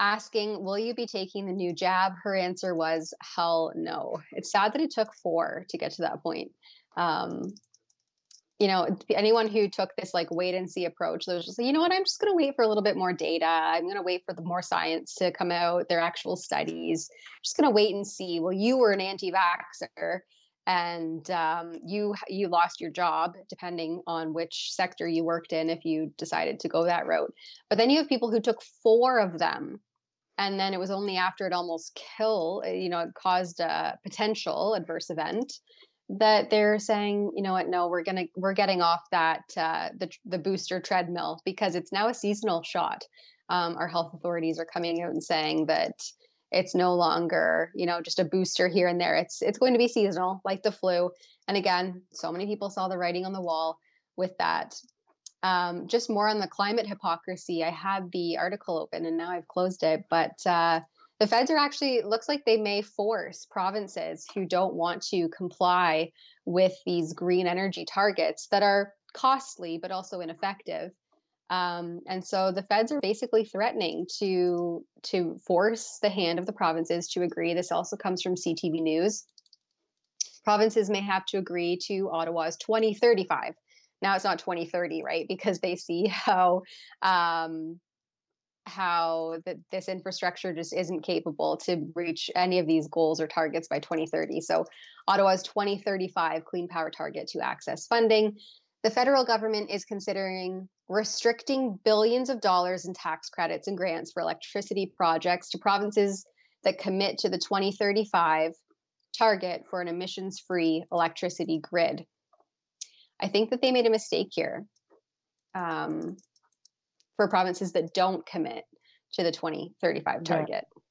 asking, Will you be taking the new jab? Her answer was, Hell no. It's sad that it took four to get to that point. Um, you know, anyone who took this like wait and see approach, they was just like, you know what, I'm just going to wait for a little bit more data. I'm going to wait for the more science to come out, their actual studies. just going to wait and see. Well, you were an anti-vaxxer and um, you you lost your job depending on which sector you worked in if you decided to go that route. But then you have people who took four of them and then it was only after it almost killed eh, you know it caused a potential adverse event that they're saying you know what? No we're gonna we're getting off that uh, the the booster treadmill because it's now a seasonal shot. Um, our health authorities are coming out and saying that it's no longer you know just a booster here and there. It's it's going to be seasonal like the flu. And again so many people saw the writing on the wall with that um, just more on the climate hypocrisy. I had the article open and now I've closed it, but uh, the feds are actually looks like they may force provinces who don't want to comply with these green energy targets that are costly but also ineffective. Um, and so the feds are basically threatening to to force the hand of the provinces to agree. This also comes from CTV News. Provinces may have to agree to Ottawa's 2035 now it's not 2030, right? Because they see how um, how that this infrastructure just isn't capable to reach any of these goals or targets by 2030. So, Ottawa's 2035 clean power target to access funding. The federal government is considering restricting billions of dollars in tax credits and grants for electricity projects to provinces that commit to the 2035 target for an emissions free electricity grid. I think that they made a mistake here um, for provinces that don't commit to the 2035 target. Yeah.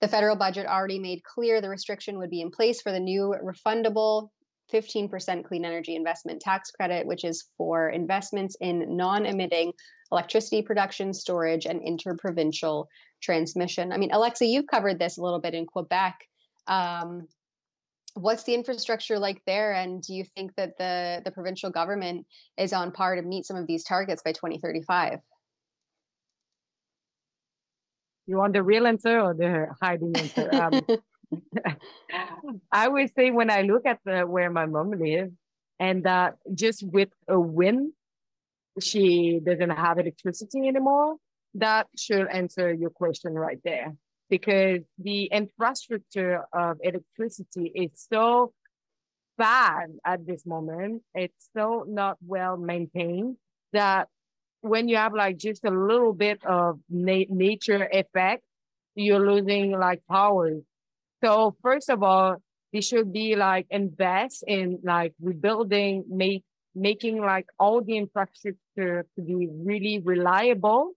The federal budget already made clear the restriction would be in place for the new refundable 15% clean energy investment tax credit, which is for investments in non emitting electricity production, storage, and interprovincial transmission. I mean, Alexa, you've covered this a little bit in Quebec. Um, what's the infrastructure like there? And do you think that the the provincial government is on par to meet some of these targets by 2035 you want the real answer or the hiding answer? Um, i would say when i look at the, where my mom lives and uh, just with a win she doesn't have electricity anymore that should answer your question right there because the infrastructure of electricity is so bad at this moment. It's so not well maintained that when you have like just a little bit of na- nature effect, you're losing like power. So first of all, we should be like invest in like rebuilding, make making like all the infrastructure to be really reliable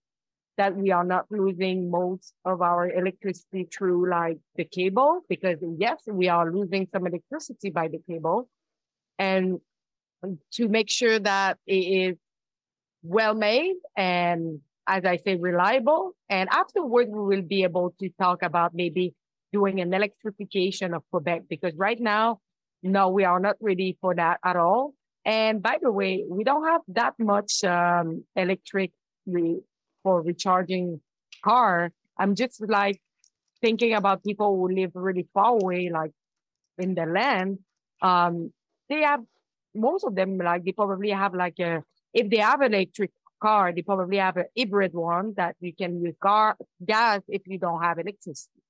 that we are not losing most of our electricity through like the cable because yes we are losing some electricity by the cable. And to make sure that it is well made and as i say reliable. And afterward we will be able to talk about maybe doing an electrification of quebec because right now no we are not ready for that at all. And by the way we don't have that much um, electric for recharging car. I'm just like thinking about people who live really far away, like in the land. Um, they have most of them like they probably have like a if they have an electric car, they probably have a hybrid one that you can use car gas if you don't have electricity.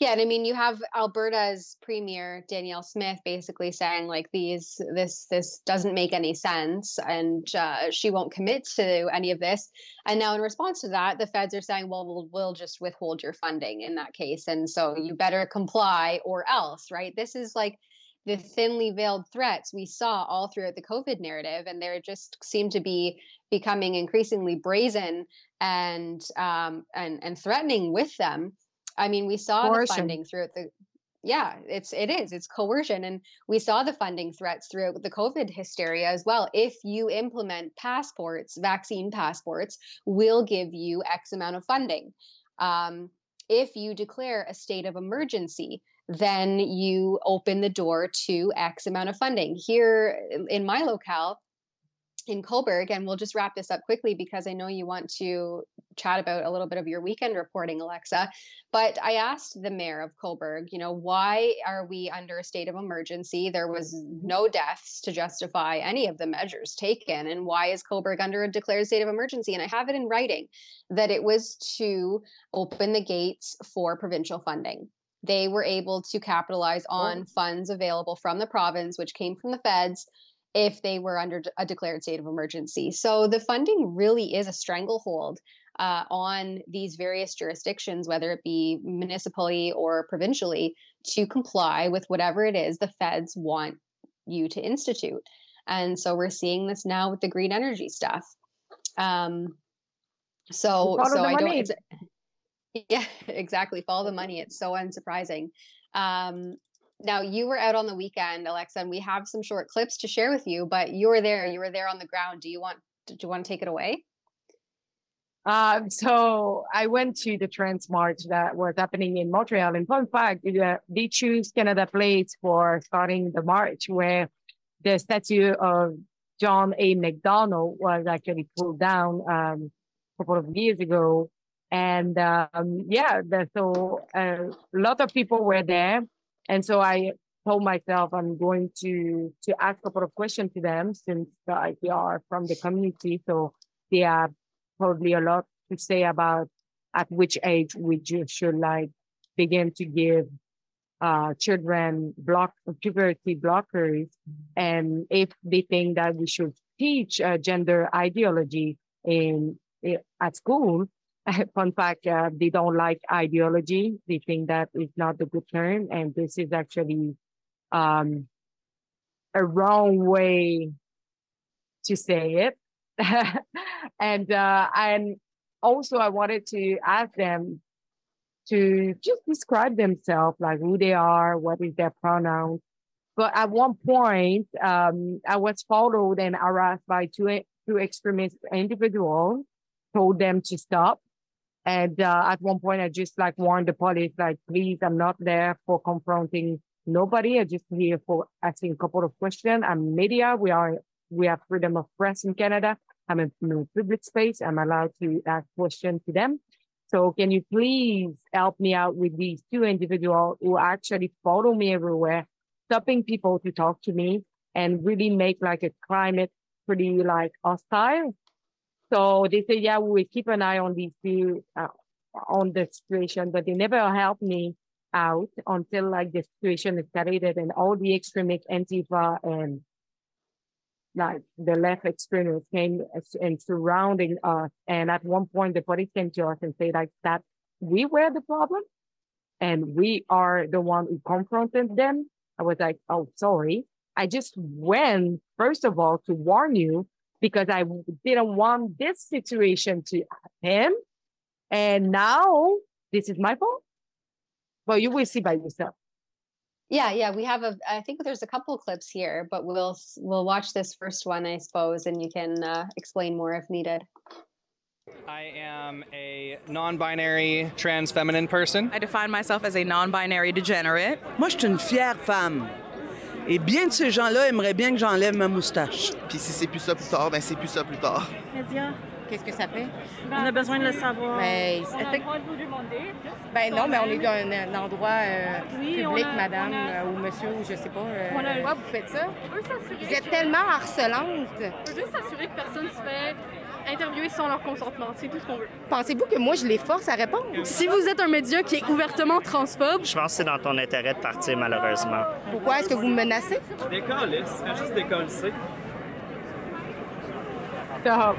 Yeah, and I mean, you have Alberta's premier Danielle Smith basically saying like these, this, this doesn't make any sense, and uh, she won't commit to any of this. And now, in response to that, the feds are saying, well, we'll, we'll just withhold your funding in that case, and so you better comply or else, right? This is like the thinly veiled threats we saw all throughout the COVID narrative, and they just seem to be becoming increasingly brazen and um, and and threatening with them. I mean, we saw coercion. the funding throughout the yeah, it's it is. It's coercion and we saw the funding threats throughout the COVID hysteria as well. If you implement passports, vaccine passports, we'll give you X amount of funding. Um, if you declare a state of emergency, then you open the door to X amount of funding. Here in my locale, in Cobourg, and we'll just wrap this up quickly because I know you want to chat about a little bit of your weekend reporting, Alexa. But I asked the mayor of Cobourg, you know, why are we under a state of emergency? There was no deaths to justify any of the measures taken. And why is Cobourg under a declared state of emergency? And I have it in writing that it was to open the gates for provincial funding they were able to capitalize on oh. funds available from the province, which came from the feds, if they were under a declared state of emergency. So the funding really is a stranglehold uh, on these various jurisdictions, whether it be municipally or provincially, to comply with whatever it is the feds want you to institute. And so we're seeing this now with the green energy stuff. Um, so, so I don't. Yeah, exactly. Follow the money. It's so unsurprising. Um, now you were out on the weekend, Alexa, and we have some short clips to share with you. But you were there. You were there on the ground. Do you want? Do you want to take it away? Um, so I went to the Trans March that was happening in Montreal. In fun fact, they choose Canada Place for starting the march, where the statue of John A. Macdonald was actually pulled down um, a couple of years ago. And um, yeah, the, so uh, a lot of people were there. And so I told myself I'm going to to ask a couple of questions to them since uh, they are from the community. So they have probably a lot to say about at which age we should like begin to give uh, children block puberty blockers, and if they think that we should teach uh, gender ideology in, in at school. Fun fact: uh, they don't like ideology. They think that is not the good term, and this is actually um, a wrong way to say it. and uh, and also, I wanted to ask them to just describe themselves, like who they are, what is their pronouns. But at one point, um, I was followed and harassed by two, two extremist individuals, told them to stop. And uh, at one point, I just like warned the police, like, please, I'm not there for confronting nobody. I'm just here for asking a couple of questions. I'm media. We are, we have freedom of press in Canada. I'm in a public space. I'm allowed to ask questions to them. So can you please help me out with these two individuals who actually follow me everywhere, stopping people to talk to me and really make like a climate pretty like hostile. So they say, yeah, we will keep an eye on these two, uh, on the situation, but they never helped me out until like the situation escalated and all the extremist Antifa and like the left extremists came and surrounding us. And at one point, the police came to us and said like that we were the problem and we are the one who confronted them. I was like, oh, sorry. I just went, first of all, to warn you because I didn't want this situation to happen. And now this is my fault. But you will see by yourself. Yeah, yeah, we have a. I think there's a couple clips here, but we'll we'll watch this first one, I suppose, and you can uh, explain more if needed. I am a non-binary trans feminine person. I define myself as a non-binary degenerate. Moi, je suis une fière femme. Et bien de ces gens-là aimeraient bien que j'enlève ma moustache. Puis si c'est plus ça plus tard, ben c'est plus ça plus tard. Média. Qu'est-ce que ça fait? On a besoin de le savoir. Ben, on a le droit de vous demander. Ben non, mais on est dans un, un endroit euh, oui, public, a, madame, a... ou monsieur, ou je sais pas. Euh, a... Pourquoi vous faites ça? Vous êtes tellement harcelante. Je veux juste s'assurer que personne se fait interviewer sans leur consentement. C'est tout ce qu'on veut. Pensez-vous que moi, je les force à répondre? Si vous êtes un média qui est ouvertement transphobe... Je pense que c'est dans ton intérêt de partir, malheureusement. Pourquoi? Est-ce que vous me menacez? Décolle, c'est juste décoller. Stop.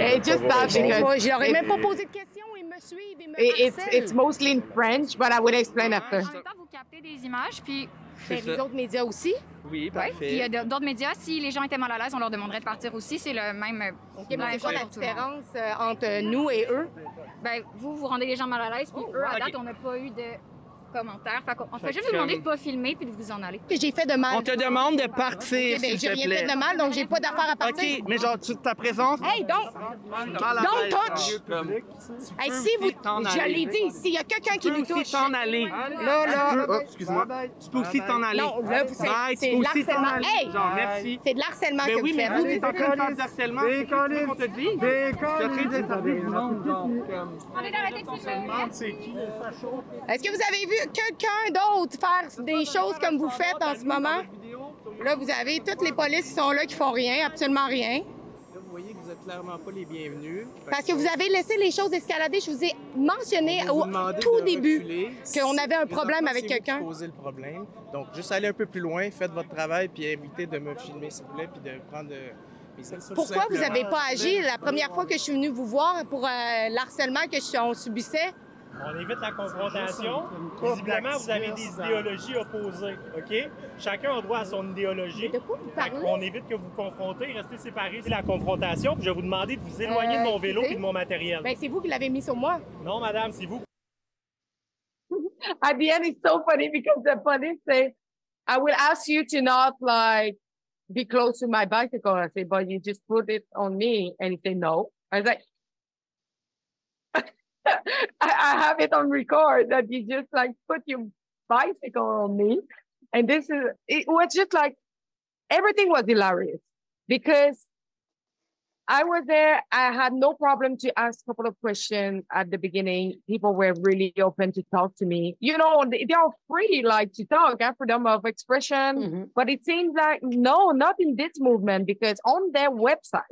It just that because je leur ai même pas posé de questions, ils me suivent, ils me it's, it's mostly in French, but I will explain after. En même temps, vous captez des images, puis ben, les autres médias aussi. Oui, parfait. Puis il y a d'autres médias, si les gens étaient mal à l'aise, on leur demanderait de partir aussi. C'est le même. OK, mais c'est quoi la différence euh, entre nous et eux? Ben, vous, vous rendez les gens mal à l'aise, puis eux, à date, on n'a pas eu de commentaires. Fait on fait juste vous demander de pas filmer puis de vous en aller. Que j'ai fait de mal. On te demande de partir, okay, ben, J'ai rien fait de mal, donc j'ai pas d'affaire à partir. OK, mais genre, tu, ta présence... Hey, don't! Don't touch! Hey, si vous... Je l'ai dit, s'il y a quelqu'un qui nous touche... Tu peux t'en aller. Là, là... Oh, excuse-moi. Tu peux aussi t'en aller. Non, là, c'est de l'harcèlement. Hey! Genre, merci. C'est de l'harcèlement que oui, vous faites. Mais oui, mais vous, en train de faire du harcèlement. Décollez! on te dit. Décollez! Est-ce que vous avez vu quelqu'un d'autre faire des choses comme vous faites en ce moment? Là, vous avez toutes les polices qui sont là qui font rien, absolument rien. Là, vous voyez que vous êtes clairement pas les bienvenus. Parce que vous avez laissé les choses escalader. Je vous ai mentionné au tout début qu'on avait un problème avec quelqu'un. poser le problème. Donc, juste aller un peu plus loin, faites votre travail, puis évitez de me filmer, s'il vous plaît, puis de prendre... De... Pourquoi vous n'avez pas agi la première fois que je suis venue vous voir pour euh, l'harcèlement que on subissait? On évite la confrontation. Visiblement, vous avez des idéologies opposées, OK? Chacun a droit à son idéologie. De quoi vous parlez? On évite que vous confrontez, restez séparés. C'est la confrontation. je vais vous demander de vous éloigner de mon vélo et de mon matériel. Ben, c'est vous qui l'avez mis sur moi. Non, madame, c'est vous. At the end, it's so funny because the police say, I will ask you to not like be close to my bicycle. I say, but you just put it on me. And he said, no. I was like, I, I have it on record that you just like put your bicycle on me. And this is, it was just like, everything was hilarious because I was there. I had no problem to ask a couple of questions at the beginning. People were really open to talk to me. You know, they, they are free like to talk, have freedom of expression. Mm-hmm. But it seems like no, not in this movement because on their website,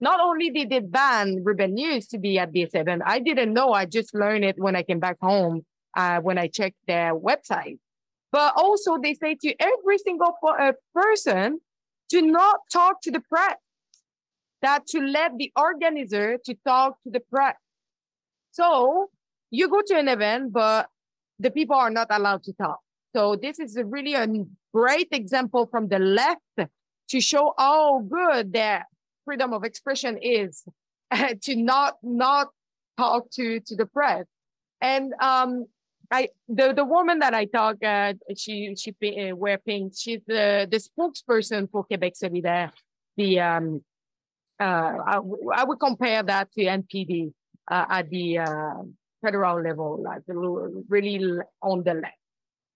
not only did they ban Rebel News to be at this event, I didn't know. I just learned it when I came back home, uh, when I checked their website. But also, they say to every single uh, person to not talk to the press, that to let the organizer to talk to the press. So you go to an event, but the people are not allowed to talk. So this is a really a great example from the left to show how good their freedom of expression is to not not talk to to the press. And um, I the the woman that I talk, uh, she she uh, wear pink. She's the the spokesperson for Quebec Solidaire. The um, uh, I, I would compare that to NPD uh, at the uh, federal level, like really on the left.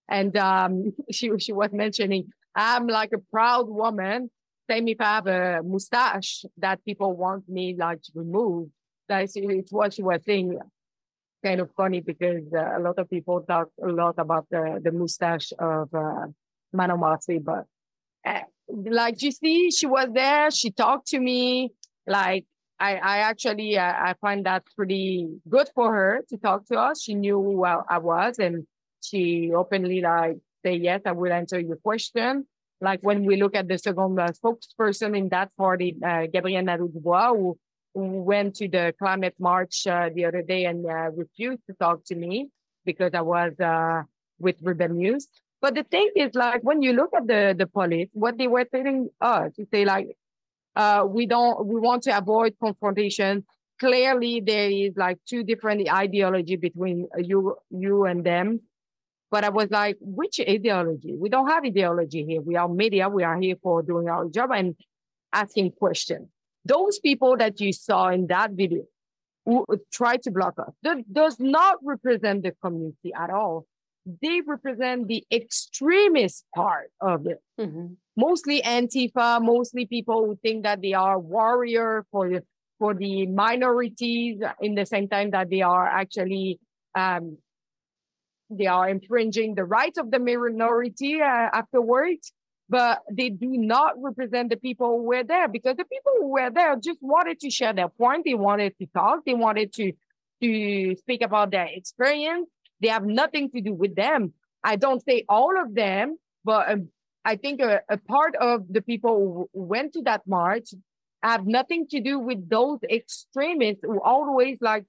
And um, she she was mentioning, I'm like a proud woman. Same if I have a mustache that people want me like to remove. That's it's what she was saying. Kind of funny because uh, a lot of people talk a lot about the the mustache of uh, Manon Massé, but uh, like you see, she was there. She talked to me. Like I, I actually I, I find that pretty good for her to talk to us. She knew who I, I was, and she openly like say yes, I will answer your question. Like when we look at the second uh, spokesperson in that party, uh, Nadeau-Dubois, who, who went to the climate march uh, the other day and uh, refused to talk to me because I was uh, with Rebel News. But the thing is, like when you look at the the police, what they were telling us, they like, uh, we don't, we want to avoid confrontation. Clearly, there is like two different ideology between you, you and them but I was like, which ideology? We don't have ideology here. We are media. We are here for doing our job and asking questions. Those people that you saw in that video who try to block us that does not represent the community at all. They represent the extremist part of it. Mm-hmm. Mostly Antifa, mostly people who think that they are warrior for for the minorities in the same time that they are actually um, they are infringing the rights of the minority uh, afterwards, but they do not represent the people who were there because the people who were there just wanted to share their point. They wanted to talk. They wanted to, to speak about their experience. They have nothing to do with them. I don't say all of them, but um, I think a, a part of the people who went to that march have nothing to do with those extremists who always like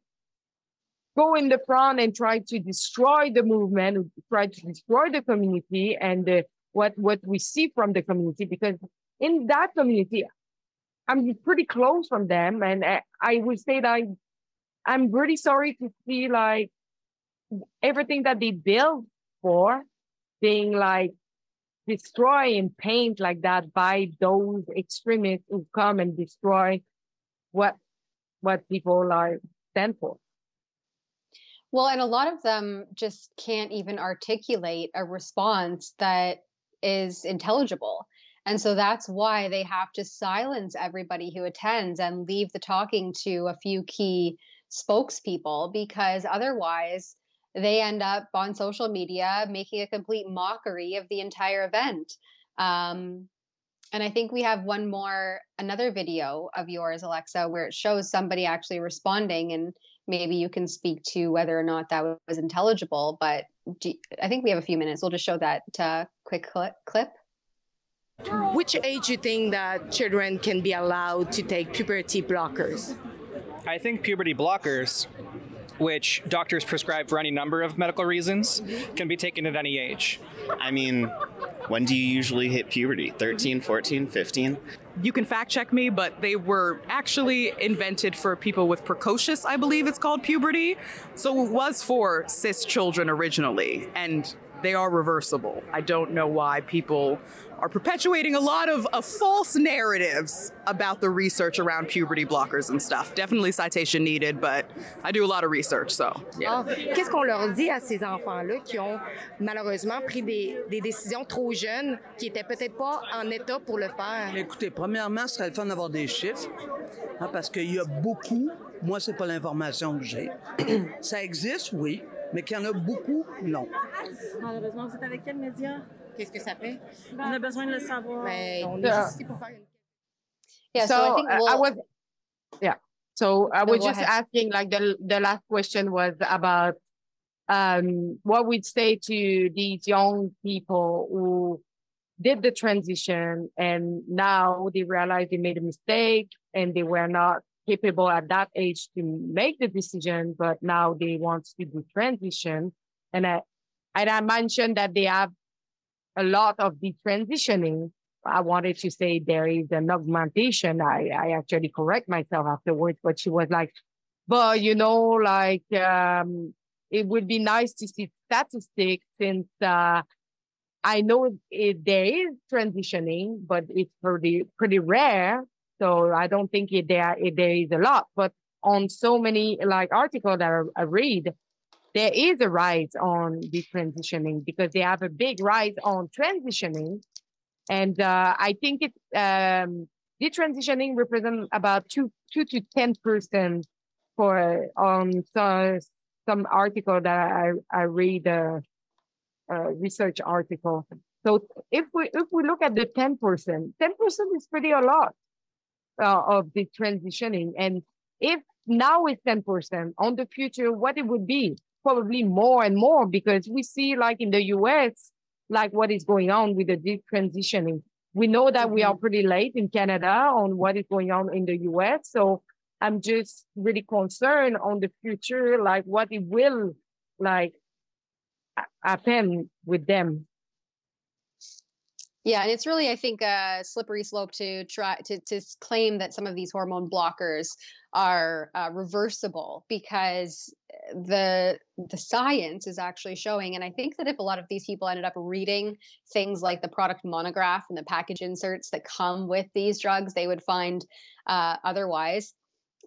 go in the front and try to destroy the movement, try to destroy the community and uh, what what we see from the community. Because in that community, I'm pretty close from them, and I, I would say that I, I'm really sorry to see like everything that they build for being like destroy and paint like that by those extremists who come and destroy what what people are stand for. Well, and a lot of them just can't even articulate a response that is intelligible. And so that's why they have to silence everybody who attends and leave the talking to a few key spokespeople because otherwise they end up on social media making a complete mockery of the entire event. Um, and I think we have one more, another video of yours, Alexa, where it shows somebody actually responding and maybe you can speak to whether or not that was intelligible. But you, I think we have a few minutes. We'll just show that uh, quick clip. Which age do you think that children can be allowed to take puberty blockers? I think puberty blockers which doctors prescribe for any number of medical reasons, can be taken at any age. I mean, when do you usually hit puberty? 13, 14, 15? You can fact check me, but they were actually invented for people with precocious, I believe it's called puberty. So it was for cis children originally. And they are reversible. I don't know why people are perpetuating a lot of, of false narratives about the research around puberty blockers and stuff. Definitely citation needed, but I do a lot of research, so yeah. Ah, qu'est-ce qu'on leur dit à ces enfants-là qui ont malheureusement pris des, des décisions trop jeunes, qui n'étaient peut-être pas en état pour le faire? Écoutez, premièrement, ce serait le fun d'avoir des chiffres, hein, parce qu'il y a beaucoup, moi, c'est pas l'information que j'ai. Ça existe, oui, mais qu'il y en a beaucoup, non. Malheureusement, vous êtes avec quel média? Qu'est-ce que ça fait? On a besoin de le savoir. Mais on est ici pour faire une... Yeah, so, so I think uh, we'll... I was Yeah. So I No, was go just ahead. asking, like the the last question was about um what we'd say to these young people who did the transition and now they realize they made a mistake and they were not capable at that age to make the decision, but now they want to do transition. And I and I mentioned that they have a lot of detransitioning. I wanted to say there is an augmentation. I, I actually correct myself afterwards, but she was like, but you know, like um, it would be nice to see statistics since uh, I know it, there is transitioning, but it's pretty pretty rare. So I don't think it, there it, there is a lot. But on so many like articles that I, read, there is a rise on the transitioning because they have a big rise on transitioning. And uh, I think it um, detransitioning represents about two two to ten percent for on so, some article that I I read uh, uh, research article. So if we if we look at the ten percent, ten percent is pretty a lot uh, of the transitioning. And if now it's ten percent, on the future, what it would be? Probably more and more because we see like in the US, like what is going on with the detransitioning. We know that we are pretty late in Canada on what is going on in the US. So I'm just really concerned on the future, like what it will like happen with them. Yeah, and it's really, I think, a slippery slope to try to to claim that some of these hormone blockers are uh, reversible because uh, the the science is actually showing, and I think that if a lot of these people ended up reading things like the product monograph and the package inserts that come with these drugs, they would find uh, otherwise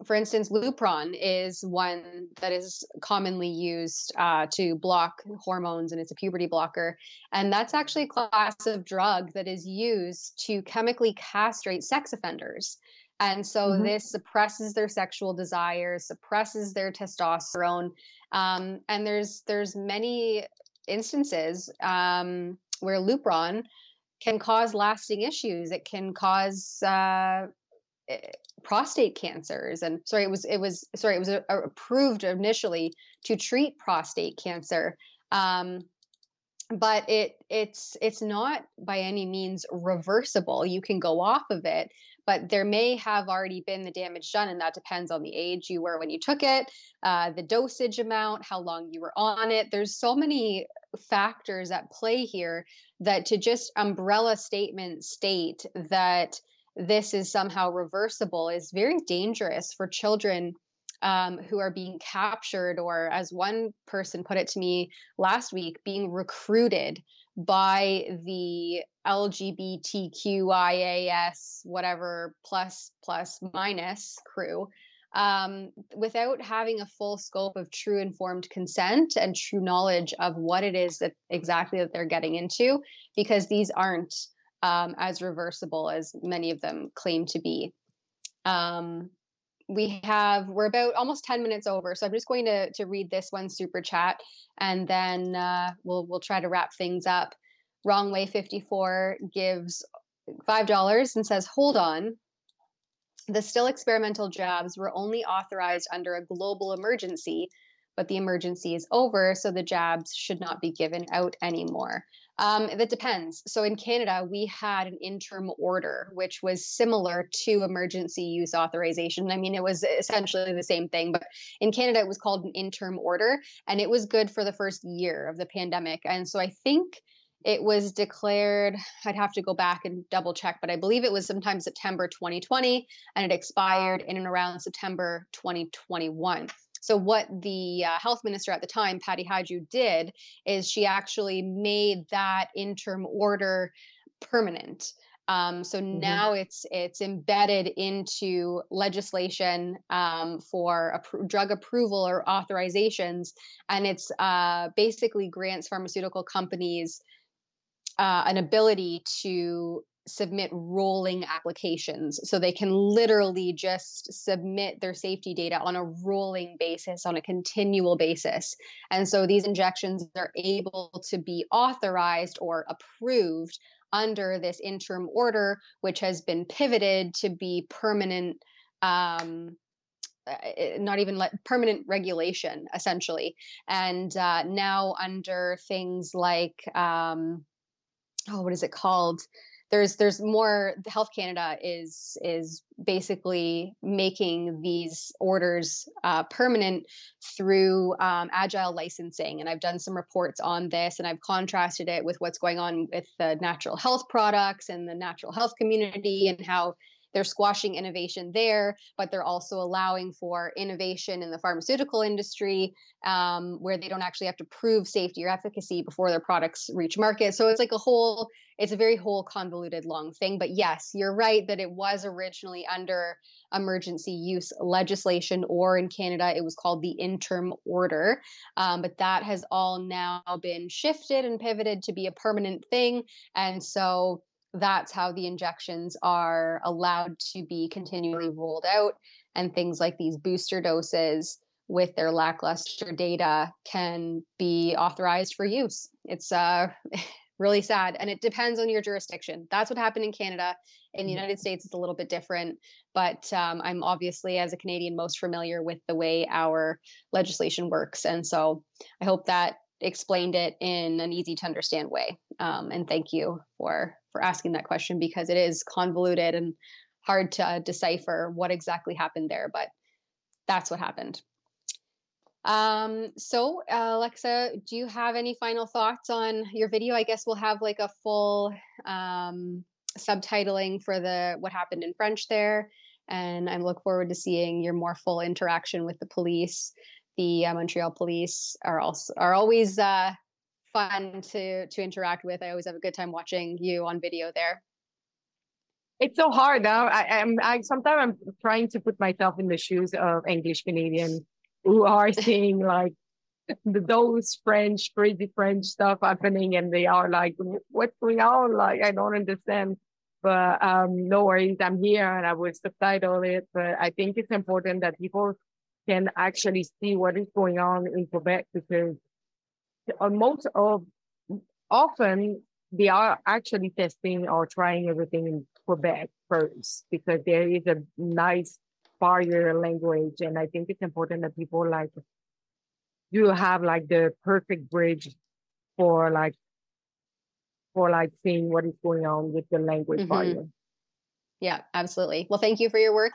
for instance, Lupron is one that is commonly used uh, to block hormones, and it's a puberty blocker. And that's actually a class of drug that is used to chemically castrate sex offenders. And so Mhm. this suppresses their sexual desires, suppresses their testosterone, um, and there's there's many instances um, where Lupron can cause lasting issues. It can cause uh, prostate cancers. And sorry it was it was sorry it was uh, approved initially to treat prostate cancer. Um, but it it's it's not by any means reversible. You can go off of it but there may have already been the damage done and that depends on the age you were when you took it uh, the dosage amount how long you were on it. There's so many factors at play here that to just umbrella statement state that this is somehow reversible is very dangerous for children um, who are being captured, or as one person put it to me last week, being recruited by the LGBTQIAS, whatever, plus, plus, minus crew. Um, without having a full scope of true informed consent and true knowledge of what it is that exactly that they're getting into, because these aren't um, as reversible as many of them claim to be. Um, we have we're about almost 10 minutes over so i'm just going to to read this one super chat and then uh, we'll we'll try to wrap things up. Wrong way 54 gives five dollars and says hold on. The still experimental jabs were only authorized under a global emergency but the emergency is over so the jabs should not be given out anymore um, that depends. So in Canada, we had an interim order, which was similar to emergency use authorization. I mean, it was essentially the same thing, but in Canada, it was called an interim order, and it was good for the first year of the pandemic. And so I think it was declared, I'd have to go back and double check, but I believe it was sometime September 2020, and it expired in and around September 2021. So, what the uh, health minister at the time, Patty Hajdu, did is she actually made that interim order permanent. Um, so now it's it's embedded into legislation um, for appro- drug approval or authorizations, and it's uh, basically grants pharmaceutical companies uh, an ability to submit rolling applications. So they can literally just submit their safety data on a rolling basis, on a continual basis. And so these injections are able to be authorized or approved under this interim order, which has been pivoted to be permanent um, uh, not even like permanent regulation essentially and uh, now under things like um, oh what is it called there's there's more health canada is is basically making these orders uh, permanent through um, agile licensing. And i've done some reports on this and i've contrasted it with what's going on with the natural health products and the natural health community and how they're squashing innovation there, but they're also allowing for innovation in the pharmaceutical industry um, where they don't actually have to prove safety or efficacy before their products reach market. So it's like a whole, it's a very whole convoluted long thing. But yes, you're right that it was originally under emergency use legislation, or in Canada, it was called the interim order. Um, but that has all now been shifted and pivoted to be a permanent thing. And so that's how the injections are allowed to be continually rolled out. And things like these booster doses with their lackluster data can be authorized for use. It's uh, really sad. And it depends on your jurisdiction. That's what happened in Canada. In the. United States, it's a little bit different. But um, I'm obviously, as a Canadian, most familiar with the way our legislation works. And so I hope that explained it in an easy to understand way. Um, and thank you for for asking that question because it is convoluted and hard to uh, decipher what exactly happened there, but that's what happened. Um, so, uh, Alexa, do you have any final thoughts on your video? I guess we'll have like a full um, subtitling for the what happened in French there, and I look forward to seeing your more full interaction with the police. The uh, Montreal police are also are always uh, fun to to interact with. I always have a good time watching you on video there. It's so hard now. I, am I sometimes I'm trying to put myself in the shoes of English Canadians who are seeing like the those French crazy French stuff happening, and they are like, "What's going on?" Like I don't understand. But um, no worries, I'm here and I will subtitle it. But I think it's important that people can actually see what is going on in Quebec because most of often they are actually testing or trying everything in Quebec first because there is a nice barrier language, and I think it's important that people like you have like the perfect bridge for like for like seeing what is going on with the language mm-hmm. barrier. Yeah, absolutely. Well, thank you for your work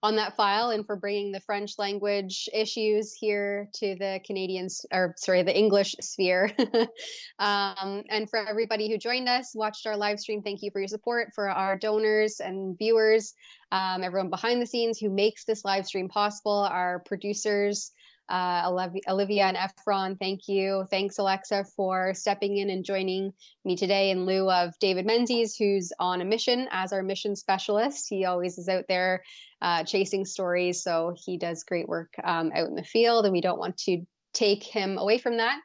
on that file and for bringing the French language issues here to the Canadians, or sorry, the English sphere. um, and for everybody who joined us, watched our live stream, thank you for your support. For our donors and viewers, um, everyone behind the scenes who makes this live stream possible, our producers, uh, Olivia and Efron, thank you. Thanks, Alexa, for stepping in and joining me today in lieu of David Menzies, who's on a mission as our mission specialist. He always is out there uh, chasing stories, so he does great work um, out in the field, and we don't want to take him away from that.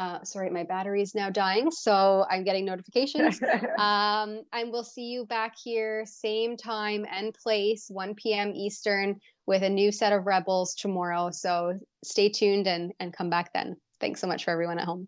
Uh, sorry, my battery is now dying, so I'm getting notifications. um, and we'll see you back here, same time and place, 1 p.m. Eastern, with a new set of rebels tomorrow. So stay tuned and, and come back then. Thanks so much for everyone at home.